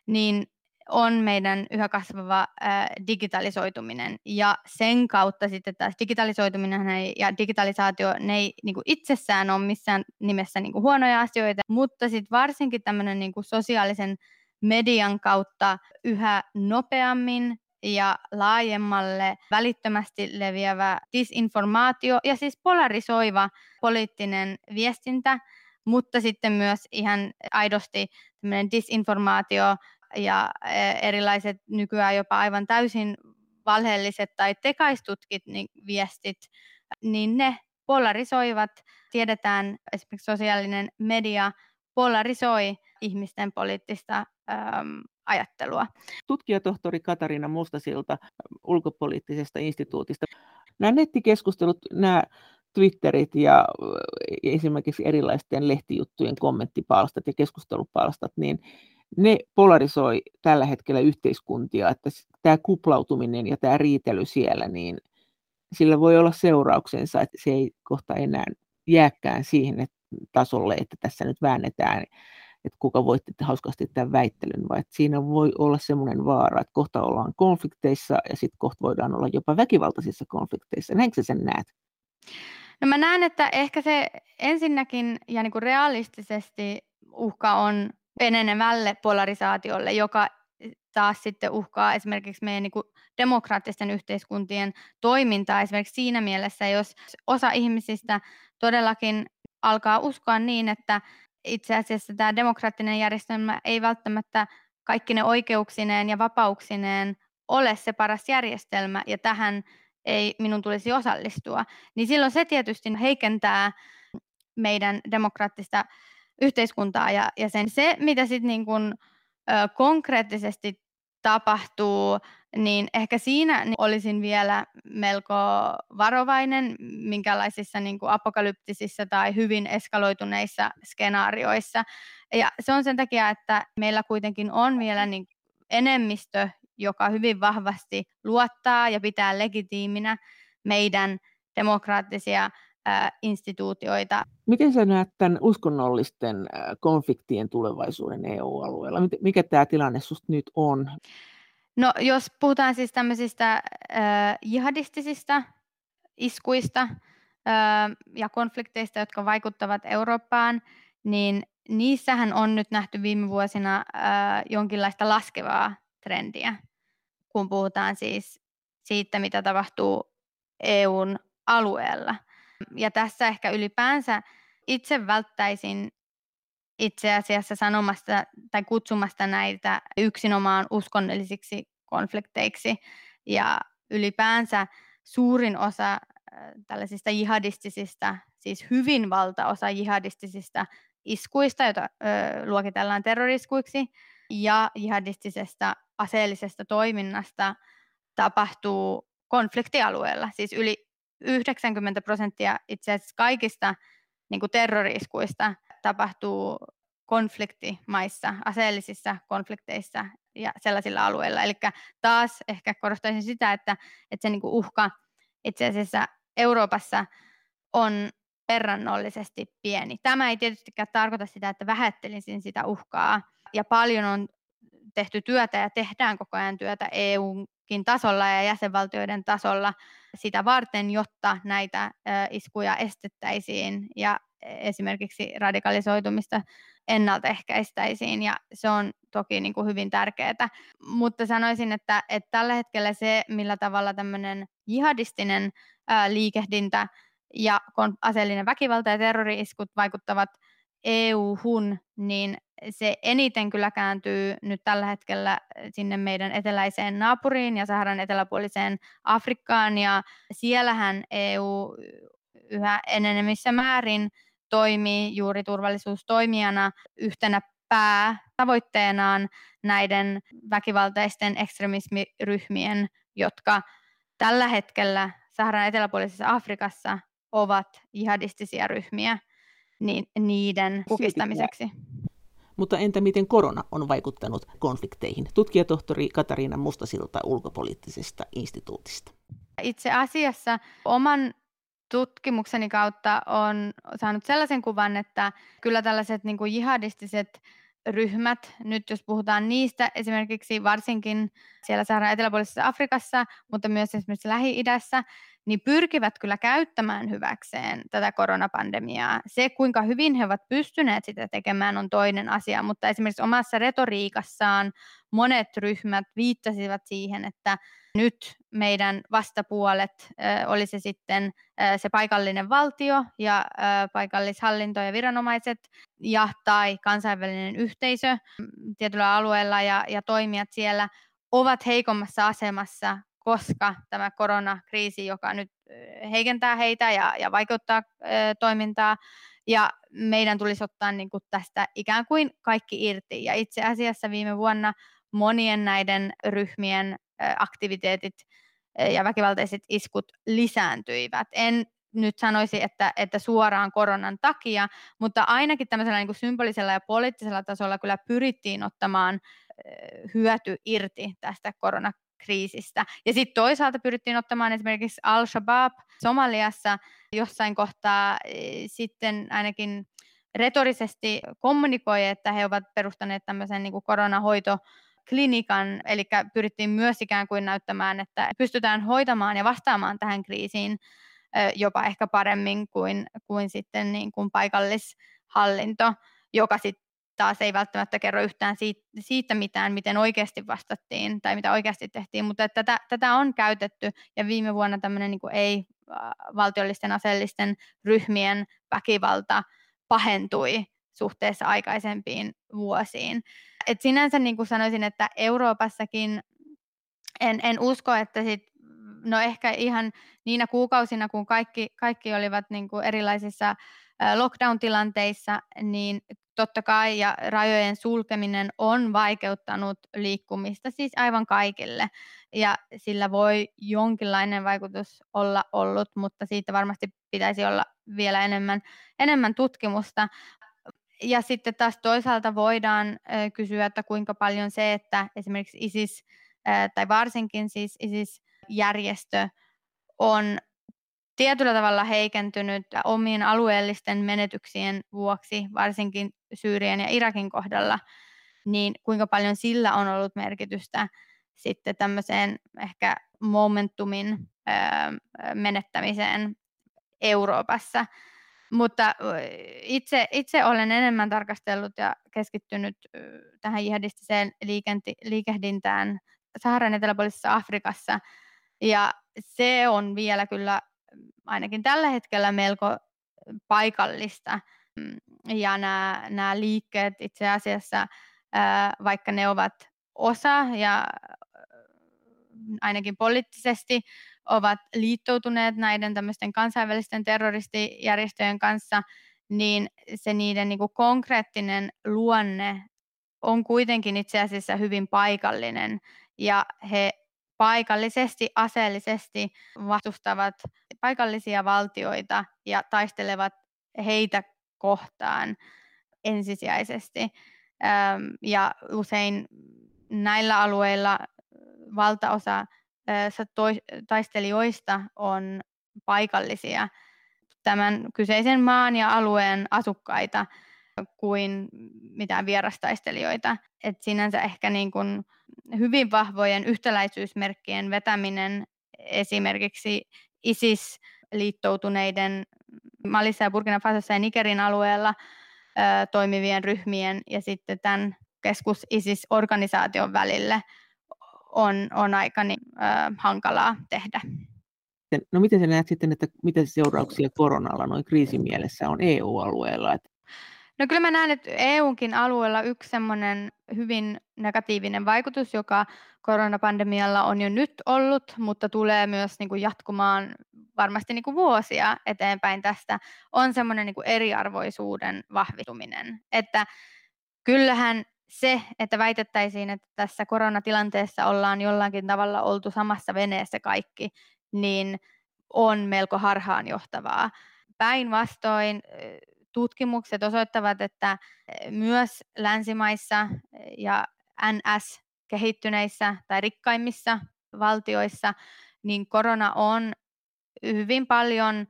niin on meidän yhä kasvava äh, digitalisoituminen. Ja sen kautta sitten taas digitalisoituminen ja digitalisaatio, ne ei niin kuin itsessään ole missään nimessä niin kuin huonoja asioita, mutta sitten varsinkin tämmöinen niin sosiaalisen median kautta yhä nopeammin ja laajemmalle välittömästi leviävä disinformaatio ja siis polarisoiva poliittinen viestintä, mutta sitten myös ihan aidosti disinformaatio ja e, erilaiset nykyään jopa aivan täysin valheelliset tai tekaistutkit viestit, niin ne polarisoivat. Tiedetään esimerkiksi sosiaalinen media polarisoi ihmisten poliittista ajattelua. Tutkijatohtori Katarina Mustasilta ulkopoliittisesta instituutista. Nämä nettikeskustelut, nämä Twitterit ja esimerkiksi erilaisten lehtijuttujen kommenttipalstat ja keskustelupalstat, niin ne polarisoi tällä hetkellä yhteiskuntia, että tämä kuplautuminen ja tämä riitely siellä, niin sillä voi olla seurauksensa, että se ei kohta enää jääkään siihen tasolle, että tässä nyt väännetään että kuka voitti hauskasti tämän väittelyn, vai että siinä voi olla semmoinen vaara, että kohta ollaan konflikteissa ja sitten kohta voidaan olla jopa väkivaltaisissa konflikteissa. Näinkö sä sen näet? No mä näen, että ehkä se ensinnäkin ja niin kuin realistisesti uhka on penenevälle polarisaatiolle, joka taas sitten uhkaa esimerkiksi meidän niin kuin demokraattisten yhteiskuntien toimintaa esimerkiksi siinä mielessä, jos osa ihmisistä todellakin alkaa uskoa niin, että itse asiassa tämä demokraattinen järjestelmä ei välttämättä kaikki ne oikeuksineen ja vapauksineen ole se paras järjestelmä ja tähän ei minun tulisi osallistua, niin silloin se tietysti heikentää meidän demokraattista yhteiskuntaa ja, ja sen, se, mitä sitten niin kun, konkreettisesti tapahtuu, niin ehkä siinä niin olisin vielä melko varovainen minkälaisissa niin kuin apokalyptisissa tai hyvin eskaloituneissa skenaarioissa. Ja se on sen takia, että meillä kuitenkin on vielä niin enemmistö, joka hyvin vahvasti luottaa ja pitää legitiiminä meidän demokraattisia instituutioita. Miten sä näet tämän uskonnollisten konfliktien tulevaisuuden EU-alueella? Mikä tämä tilanne susta nyt on? No jos puhutaan siis tämmöisistä äh, jihadistisista iskuista äh, ja konflikteista, jotka vaikuttavat Eurooppaan, niin niissähän on nyt nähty viime vuosina äh, jonkinlaista laskevaa trendiä, kun puhutaan siis siitä, mitä tapahtuu EUn alueella. Ja tässä ehkä ylipäänsä itse välttäisin itse asiassa sanomasta tai kutsumasta näitä yksinomaan uskonnollisiksi konflikteiksi. Ja ylipäänsä suurin osa tällaisista jihadistisista, siis hyvin valtaosa jihadistisista iskuista, joita ö, luokitellaan terroriskuiksi, ja jihadistisesta aseellisesta toiminnasta tapahtuu konfliktialueella. Siis yli 90 prosenttia itse asiassa kaikista niin terroriskuista tapahtuu konfliktimaissa, aseellisissa konflikteissa ja sellaisilla alueilla. Eli taas ehkä korostaisin sitä, että, että se niin kuin uhka itse asiassa Euroopassa on verrannollisesti pieni. Tämä ei tietystikään tarkoita sitä, että vähättelisin sitä uhkaa. Ja paljon on tehty työtä ja tehdään koko ajan työtä EUnkin tasolla ja jäsenvaltioiden tasolla sitä varten, jotta näitä iskuja estettäisiin ja esimerkiksi radikalisoitumista ennaltaehkäistäisiin ja se on toki niin kuin hyvin tärkeää. Mutta sanoisin, että, että tällä hetkellä se, millä tavalla tämmöinen jihadistinen liikehdintä ja aseellinen väkivalta ja terrori-iskut vaikuttavat EU-hun, niin se eniten kyllä kääntyy nyt tällä hetkellä sinne meidän eteläiseen naapuriin ja Saharan eteläpuoliseen Afrikkaan, ja siellähän EU yhä enenevissä määrin toimii juuri turvallisuustoimijana yhtenä päätavoitteenaan näiden väkivaltaisten ekstremismiryhmien, jotka tällä hetkellä Saharan eteläpuolisessa Afrikassa ovat jihadistisia ryhmiä, niin niiden kukistamiseksi. Mutta entä miten korona on vaikuttanut konflikteihin? Tutkijatohtori Katariina Mustasilta ulkopoliittisesta instituutista. Itse asiassa oman tutkimukseni kautta on saanut sellaisen kuvan, että kyllä tällaiset niin kuin jihadistiset ryhmät, nyt jos puhutaan niistä esimerkiksi varsinkin siellä Saharan eteläpuolisessa Afrikassa, mutta myös esimerkiksi Lähi-idässä, niin pyrkivät kyllä käyttämään hyväkseen tätä koronapandemiaa. Se, kuinka hyvin he ovat pystyneet sitä tekemään, on toinen asia, mutta esimerkiksi omassa retoriikassaan monet ryhmät viittasivat siihen, että nyt meidän vastapuolet, oli se sitten se paikallinen valtio ja paikallishallinto ja viranomaiset ja tai kansainvälinen yhteisö tietyllä alueella ja, ja toimijat siellä, ovat heikommassa asemassa koska tämä koronakriisi, joka nyt heikentää heitä ja, ja vaikeuttaa toimintaa, ja meidän tulisi ottaa niin kuin tästä ikään kuin kaikki irti. Ja itse asiassa viime vuonna monien näiden ryhmien aktiviteetit ja väkivaltaiset iskut lisääntyivät. En nyt sanoisi, että, että suoraan koronan takia, mutta ainakin tämmöisellä niin kuin symbolisella ja poliittisella tasolla kyllä pyrittiin ottamaan hyöty irti tästä korona, kriisistä. Ja sitten toisaalta pyrittiin ottamaan esimerkiksi Al-Shabaab Somaliassa jossain kohtaa sitten ainakin retorisesti kommunikoi, että he ovat perustaneet tämmöisen niin kuin koronahoito klinikan, eli pyrittiin myös ikään kuin näyttämään, että pystytään hoitamaan ja vastaamaan tähän kriisiin jopa ehkä paremmin kuin, kuin sitten niin kuin paikallishallinto, joka sitten taas ei välttämättä kerro yhtään siitä, siitä mitään, miten oikeasti vastattiin tai mitä oikeasti tehtiin, mutta että tätä, tätä on käytetty ja viime vuonna tämmöinen niin ei-valtiollisten aseellisten ryhmien väkivalta pahentui suhteessa aikaisempiin vuosiin. Et sinänsä niin kuin sanoisin, että Euroopassakin en, en usko, että sit, no ehkä ihan niinä kuukausina, kun kaikki, kaikki olivat niin kuin erilaisissa lockdown-tilanteissa, niin totta kai ja rajojen sulkeminen on vaikeuttanut liikkumista siis aivan kaikille ja sillä voi jonkinlainen vaikutus olla ollut, mutta siitä varmasti pitäisi olla vielä enemmän, enemmän tutkimusta. Ja sitten taas toisaalta voidaan kysyä, että kuinka paljon se, että esimerkiksi ISIS tai varsinkin siis ISIS-järjestö on tietyllä tavalla heikentynyt omien alueellisten menetyksien vuoksi, varsinkin Syyrien ja Irakin kohdalla, niin kuinka paljon sillä on ollut merkitystä sitten tämmöiseen ehkä momentumin menettämiseen Euroopassa. Mutta itse, itse olen enemmän tarkastellut ja keskittynyt tähän jihadistiseen liikehdintään Saharan eteläpuolisessa Afrikassa. Ja se on vielä kyllä ainakin tällä hetkellä melko paikallista. Mm, ja nämä, nämä liikkeet itse asiassa, vaikka ne ovat osa ja ainakin poliittisesti ovat liittoutuneet näiden tämmöisten kansainvälisten terroristijärjestöjen kanssa, niin se niiden niin kuin konkreettinen luonne on kuitenkin itse asiassa hyvin paikallinen ja he paikallisesti, aseellisesti vastustavat paikallisia valtioita ja taistelevat heitä kohtaan ensisijaisesti. Ja usein näillä alueilla valtaosa taistelijoista on paikallisia tämän kyseisen maan ja alueen asukkaita kuin mitään vierastaistelijoita. Et sinänsä ehkä niin kun hyvin vahvojen yhtäläisyysmerkkien vetäminen esimerkiksi ISIS-liittoutuneiden Malissa ja Burkina Fasossa ja Nigerin alueella ö, toimivien ryhmien ja sitten tämän keskus ISIS-organisaation välille on, on aika niin, ö, hankalaa tehdä. No miten sä näet sitten, että mitä seurauksia koronalla noin kriisimielessä on EU-alueella? No kyllä mä näen, että EUnkin alueella yksi semmoinen hyvin negatiivinen vaikutus, joka koronapandemialla on jo nyt ollut, mutta tulee myös niin kuin jatkumaan varmasti niin kuin vuosia eteenpäin tästä, on semmoinen niin kuin eriarvoisuuden vahvistuminen. Että kyllähän se, että väitettäisiin, että tässä koronatilanteessa ollaan jollakin tavalla oltu samassa veneessä kaikki, niin on melko harhaanjohtavaa. Päinvastoin tutkimukset osoittavat, että myös länsimaissa ja NS-kehittyneissä tai rikkaimmissa valtioissa, niin korona on hyvin paljon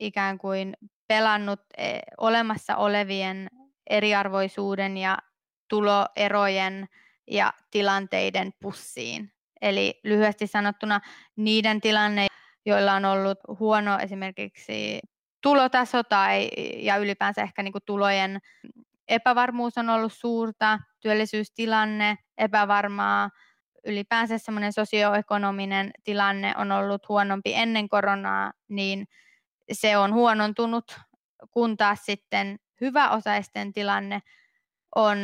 ikään kuin pelannut e, olemassa olevien eriarvoisuuden ja tuloerojen ja tilanteiden pussiin. Eli lyhyesti sanottuna niiden tilanne, joilla on ollut huono esimerkiksi tulotaso tai, ja ylipäänsä ehkä niin kuin tulojen epävarmuus on ollut suurta, työllisyystilanne epävarmaa, ylipäänsä semmoinen sosioekonominen tilanne on ollut huonompi ennen koronaa, niin se on huonontunut, kun taas sitten hyväosaisten tilanne on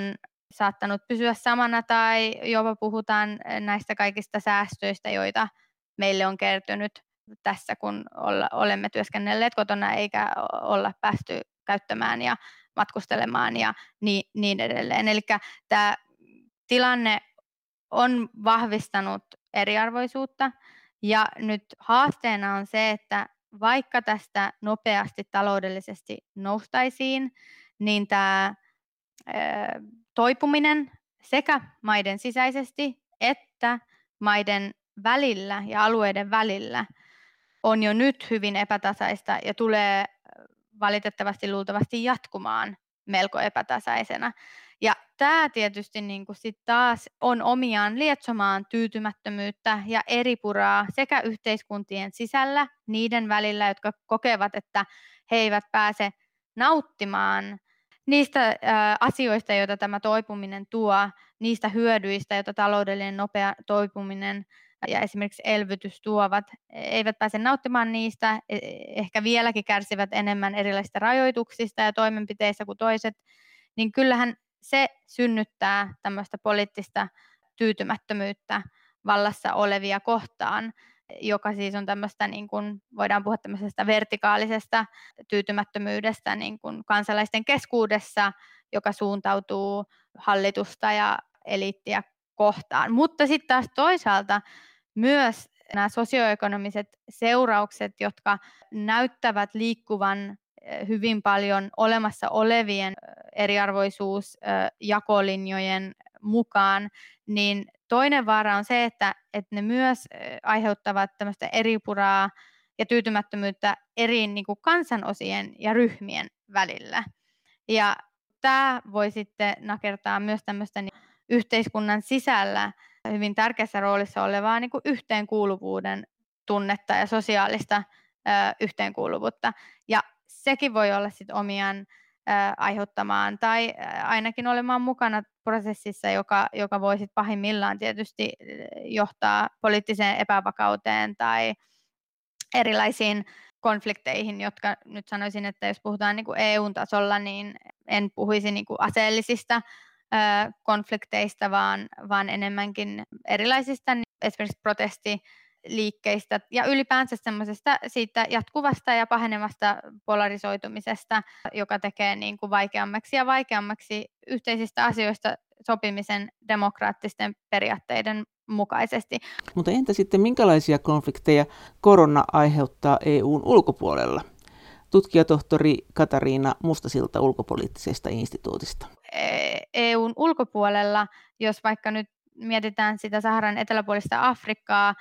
saattanut pysyä samana tai jopa puhutaan näistä kaikista säästöistä, joita meille on kertynyt tässä, kun olemme työskennelleet kotona eikä olla päästy käyttämään ja matkustelemaan ja niin, niin edelleen. Eli tämä tilanne on vahvistanut eriarvoisuutta ja nyt haasteena on se, että vaikka tästä nopeasti taloudellisesti noustaisiin, niin tämä toipuminen sekä maiden sisäisesti että maiden välillä ja alueiden välillä on jo nyt hyvin epätasaista ja tulee valitettavasti luultavasti jatkumaan melko epätasaisena. Ja tämä tietysti niin kuin sit taas on omiaan lietsomaan tyytymättömyyttä ja eripuraa sekä yhteiskuntien sisällä niiden välillä, jotka kokevat, että he eivät pääse nauttimaan niistä äh, asioista, joita tämä toipuminen tuo, niistä hyödyistä, joita taloudellinen nopea toipuminen ja esimerkiksi elvytys tuovat, eivät pääse nauttimaan niistä, e, ehkä vieläkin kärsivät enemmän erilaisista rajoituksista ja toimenpiteistä kuin toiset, niin kyllähän se synnyttää tämmöistä poliittista tyytymättömyyttä vallassa olevia kohtaan, joka siis on tämmöistä, niin kuin, voidaan puhua tämmöisestä vertikaalisesta tyytymättömyydestä niin kuin kansalaisten keskuudessa, joka suuntautuu hallitusta ja eliittiä kohtaan. Mutta sitten taas toisaalta myös nämä sosioekonomiset seuraukset, jotka näyttävät liikkuvan hyvin paljon olemassa olevien eriarvoisuusjakolinjojen mukaan, niin toinen vaara on se, että, että ne myös aiheuttavat tämmöistä eripuraa ja tyytymättömyyttä eri niin kuin kansanosien ja ryhmien välillä. Ja tämä voi sitten nakertaa myös tämmöistä niin yhteiskunnan sisällä hyvin tärkeässä roolissa olevaa niin kuin yhteenkuuluvuuden tunnetta ja sosiaalista ö, yhteenkuuluvuutta. Ja sekin voi olla sit omiaan aiheuttamaan tai ainakin olemaan mukana prosessissa, joka, joka voi sit pahimmillaan tietysti johtaa poliittiseen epävakauteen tai erilaisiin konflikteihin, jotka nyt sanoisin, että jos puhutaan niin EU-tasolla, niin en puhuisi niin aseellisista konflikteista, vaan, vaan enemmänkin erilaisista niin esimerkiksi protesti liikkeistä ja ylipäänsä semmoisesta siitä jatkuvasta ja pahenevasta polarisoitumisesta, joka tekee niin kuin vaikeammaksi ja vaikeammaksi yhteisistä asioista sopimisen demokraattisten periaatteiden mukaisesti. Mutta entä sitten minkälaisia konflikteja korona aiheuttaa EUn ulkopuolella? Tutkijatohtori Katariina Mustasilta ulkopoliittisesta instituutista. EUn e ulkopuolella, jos vaikka nyt mietitään sitä Saharan eteläpuolista Afrikkaa,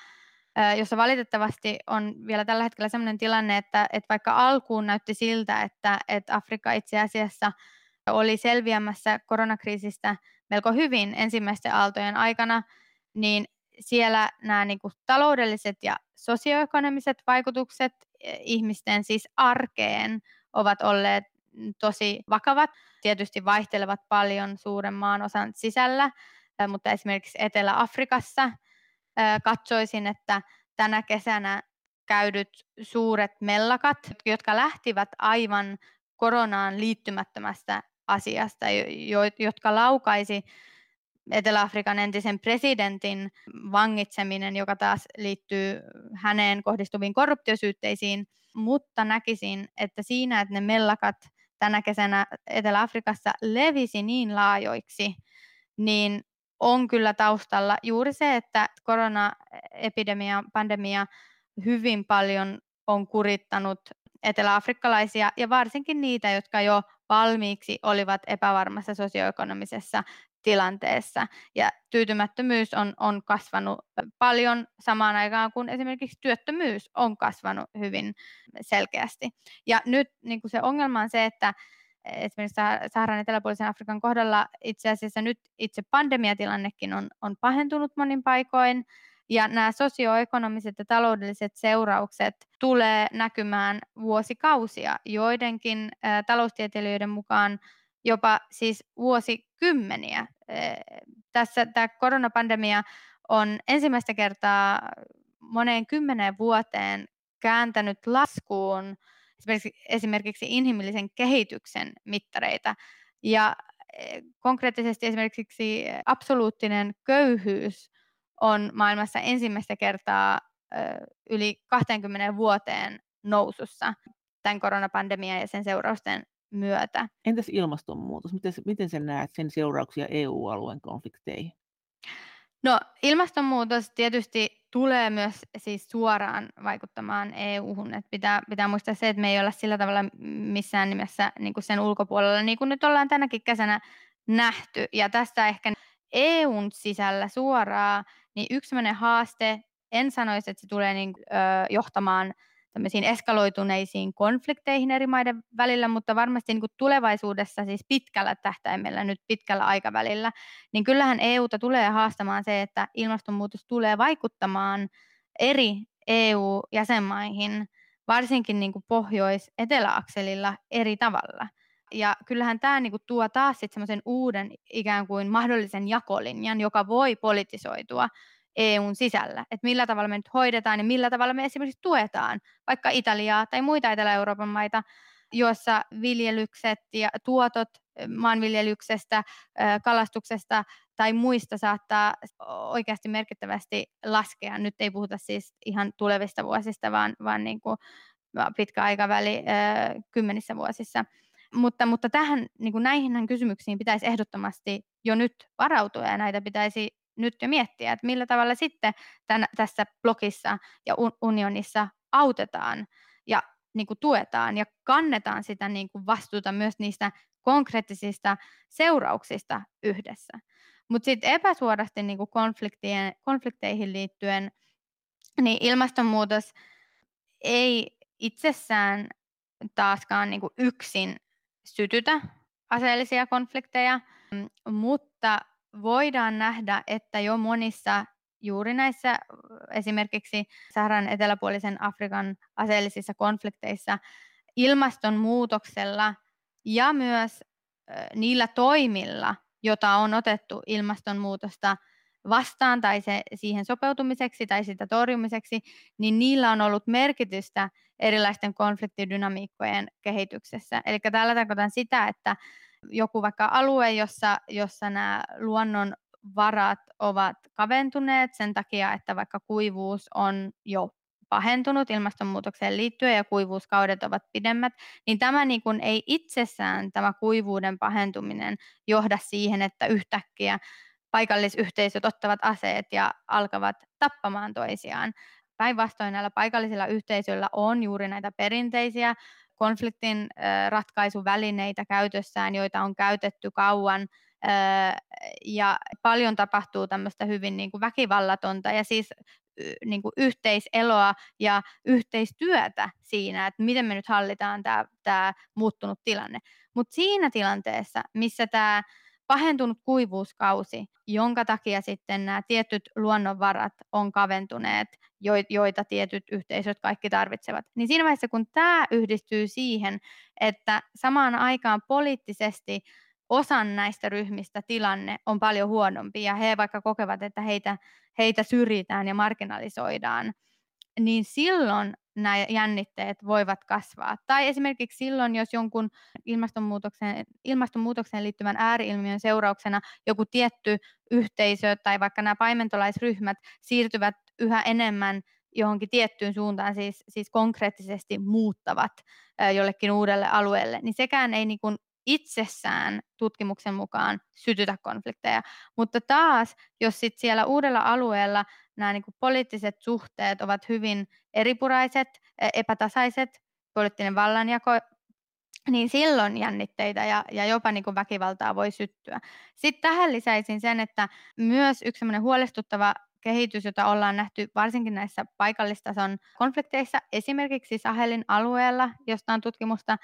jossa valitettavasti on vielä tällä hetkellä sellainen tilanne, että, että vaikka alkuun näytti siltä, että, että Afrikka itse asiassa oli selviämässä koronakriisistä melko hyvin ensimmäisten aaltojen aikana, niin siellä nämä niin kuin taloudelliset ja sosioekonomiset vaikutukset ihmisten siis arkeen ovat olleet tosi vakavat. Tietysti vaihtelevat paljon suuren maan osan sisällä, mutta esimerkiksi Etelä-Afrikassa katsoisin, että tänä kesänä käydyt suuret mellakat, jotka lähtivät aivan koronaan liittymättömästä asiasta, jotka laukaisi Etelä-Afrikan entisen presidentin vangitseminen, joka taas liittyy häneen kohdistuviin korruptiosyytteisiin, mutta näkisin, että siinä, että ne mellakat tänä kesänä Etelä-Afrikassa levisi niin laajoiksi, niin on kyllä taustalla juuri se, että koronaepidemia, pandemia hyvin paljon on kurittanut eteläafrikkalaisia ja varsinkin niitä, jotka jo valmiiksi olivat epävarmassa sosioekonomisessa tilanteessa. Ja tyytymättömyys on, on kasvanut paljon samaan aikaan, kun esimerkiksi työttömyys on kasvanut hyvin selkeästi. Ja nyt niin kuin se ongelma on se, että esimerkiksi Saharan eteläpuolisen Afrikan kohdalla itse asiassa nyt itse pandemiatilannekin on, on pahentunut monin paikoin, ja nämä sosioekonomiset ja taloudelliset seuraukset tulee näkymään vuosikausia. Joidenkin taloustieteilijöiden mukaan jopa siis vuosikymmeniä. Tässä tämä koronapandemia on ensimmäistä kertaa moneen kymmeneen vuoteen kääntänyt laskuun esimerkiksi, esimerkiksi inhimillisen kehityksen mittareita. Ja konkreettisesti esimerkiksi absoluuttinen köyhyys on maailmassa ensimmäistä kertaa yli 20 vuoteen nousussa tämän koronapandemian ja sen seurausten myötä. Entäs ilmastonmuutos? Miten, miten sä näet sen seurauksia EU-alueen konflikteihin? No ilmastonmuutos tietysti tulee myös siis suoraan vaikuttamaan EU-hun. Et pitää, pitää muistaa se, että me ei olla sillä tavalla missään nimessä niin kuin sen ulkopuolella, niin kuin nyt ollaan tänäkin kesänä nähty. Ja tästä ehkä EUn sisällä suoraan, niin yksi sellainen haaste, en sanoisi, että se tulee niin, ö, johtamaan tämmöisiin eskaloituneisiin konflikteihin eri maiden välillä, mutta varmasti niin kuin tulevaisuudessa siis pitkällä tähtäimellä, nyt pitkällä aikavälillä, niin kyllähän EUta tulee haastamaan se, että ilmastonmuutos tulee vaikuttamaan eri EU-jäsenmaihin, varsinkin niin kuin pohjois-eteläakselilla eri tavalla. Ja kyllähän tämä niin kuin tuo taas semmoisen uuden ikään kuin mahdollisen jakolinjan, joka voi politisoitua EUn sisällä, että millä tavalla me nyt hoidetaan ja millä tavalla me esimerkiksi tuetaan vaikka Italiaa tai muita Etelä-Euroopan maita, joissa viljelykset ja tuotot maanviljelyksestä, kalastuksesta tai muista saattaa oikeasti merkittävästi laskea. Nyt ei puhuta siis ihan tulevista vuosista, vaan, vaan niin kuin pitkä aikaväli kymmenissä vuosissa. Mutta, mutta tähän, niin kuin näihin kysymyksiin pitäisi ehdottomasti jo nyt varautua ja näitä pitäisi nyt jo miettiä, että millä tavalla sitten tämän, tässä blogissa ja unionissa autetaan ja niin kuin tuetaan ja kannetaan sitä niin kuin vastuuta myös niistä konkreettisista seurauksista yhdessä. Mutta sitten epäsuorasti niin kuin konflikteihin liittyen, niin ilmastonmuutos ei itsessään taaskaan niin kuin yksin sytytä aseellisia konflikteja, mutta voidaan nähdä, että jo monissa juuri näissä esimerkiksi Saharan eteläpuolisen Afrikan aseellisissa konflikteissa ilmastonmuutoksella ja myös niillä toimilla, jota on otettu ilmastonmuutosta vastaan tai se, siihen sopeutumiseksi tai sitä torjumiseksi, niin niillä on ollut merkitystä erilaisten konfliktidynamiikkojen kehityksessä. Eli tällä tarkoitan sitä, että joku vaikka alue, jossa, jossa nämä luonnon varat ovat kaventuneet sen takia, että vaikka kuivuus on jo pahentunut ilmastonmuutokseen liittyen ja kuivuuskaudet ovat pidemmät, niin tämä niin kuin ei itsessään tämä kuivuuden pahentuminen johda siihen, että yhtäkkiä paikallisyhteisöt ottavat aseet ja alkavat tappamaan toisiaan. Päinvastoin näillä paikallisilla yhteisöillä on juuri näitä perinteisiä konfliktin ratkaisuvälineitä käytössään, joita on käytetty kauan ja paljon tapahtuu tämmöistä hyvin niin kuin väkivallatonta ja siis niin kuin yhteiseloa ja yhteistyötä siinä, että miten me nyt hallitaan tämä, tämä muuttunut tilanne. Mutta siinä tilanteessa, missä tämä pahentunut kuivuuskausi, jonka takia sitten nämä tietyt luonnonvarat on kaventuneet, joita tietyt yhteisöt kaikki tarvitsevat. Niin siinä vaiheessa, kun tämä yhdistyy siihen, että samaan aikaan poliittisesti osan näistä ryhmistä tilanne on paljon huonompi ja he vaikka kokevat, että heitä, heitä syrjitään ja marginalisoidaan, niin silloin nämä jännitteet voivat kasvaa. Tai esimerkiksi silloin, jos jonkun ilmastonmuutokseen, ilmastonmuutokseen liittyvän ääriilmiön seurauksena joku tietty yhteisö tai vaikka nämä paimentolaisryhmät siirtyvät yhä enemmän johonkin tiettyyn suuntaan, siis, siis konkreettisesti muuttavat jollekin uudelle alueelle, niin sekään ei niin kuin itsessään tutkimuksen mukaan sytytä konflikteja. Mutta taas, jos sit siellä uudella alueella nämä niin kuin poliittiset suhteet ovat hyvin eripuraiset, e, epätasaiset, poliittinen vallanjako, niin silloin jännitteitä ja, ja jopa niin kuin väkivaltaa voi syttyä. Sitten tähän lisäisin sen, että myös yksi huolestuttava kehitys, jota ollaan nähty varsinkin näissä paikallistason konflikteissa, esimerkiksi Sahelin alueella, josta on tutkimusta,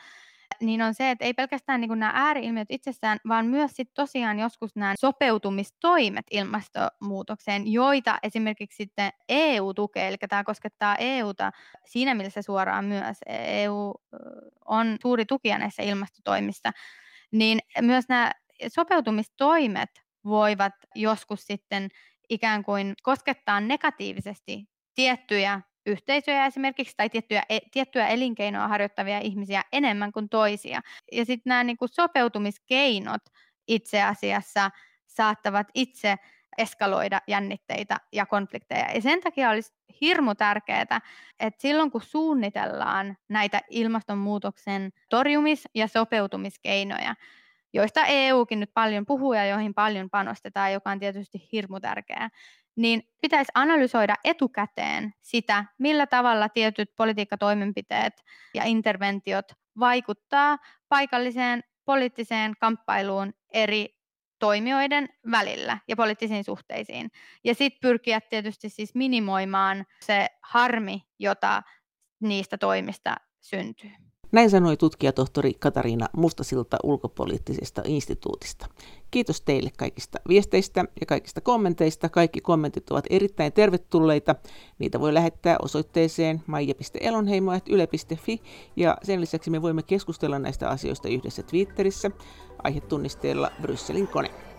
niin on se, että ei pelkästään niin nämä ääriilmiöt itsessään, vaan myös sit tosiaan joskus nämä sopeutumistoimet ilmastonmuutokseen, joita esimerkiksi sitten EU tukee, eli tämä koskettaa EUta siinä mielessä suoraan myös. EU on suuri tukija näissä ilmastotoimissa, niin myös nämä sopeutumistoimet voivat joskus sitten ikään kuin koskettaa negatiivisesti tiettyjä yhteisöjä esimerkiksi tai tiettyjä, e, tiettyä elinkeinoa harjoittavia ihmisiä enemmän kuin toisia. Ja sitten nämä niin kuin sopeutumiskeinot itse asiassa saattavat itse eskaloida jännitteitä ja konflikteja. Ja sen takia olisi hirmu tärkeää, että silloin kun suunnitellaan näitä ilmastonmuutoksen torjumis- ja sopeutumiskeinoja, joista EUkin nyt paljon puhuu ja joihin paljon panostetaan, joka on tietysti hirmu tärkeää, niin pitäisi analysoida etukäteen sitä, millä tavalla tietyt politiikkatoimenpiteet ja interventiot vaikuttaa paikalliseen poliittiseen kamppailuun eri toimijoiden välillä ja poliittisiin suhteisiin. Ja sitten pyrkiä tietysti siis minimoimaan se harmi, jota niistä toimista syntyy. Näin sanoi tutkijatohtori Katariina Mustasilta ulkopoliittisesta instituutista. Kiitos teille kaikista viesteistä ja kaikista kommenteista. Kaikki kommentit ovat erittäin tervetulleita. Niitä voi lähettää osoitteeseen maija.elonheimo.yle.fi ja sen lisäksi me voimme keskustella näistä asioista yhdessä Twitterissä aihetunnisteella Brysselin kone.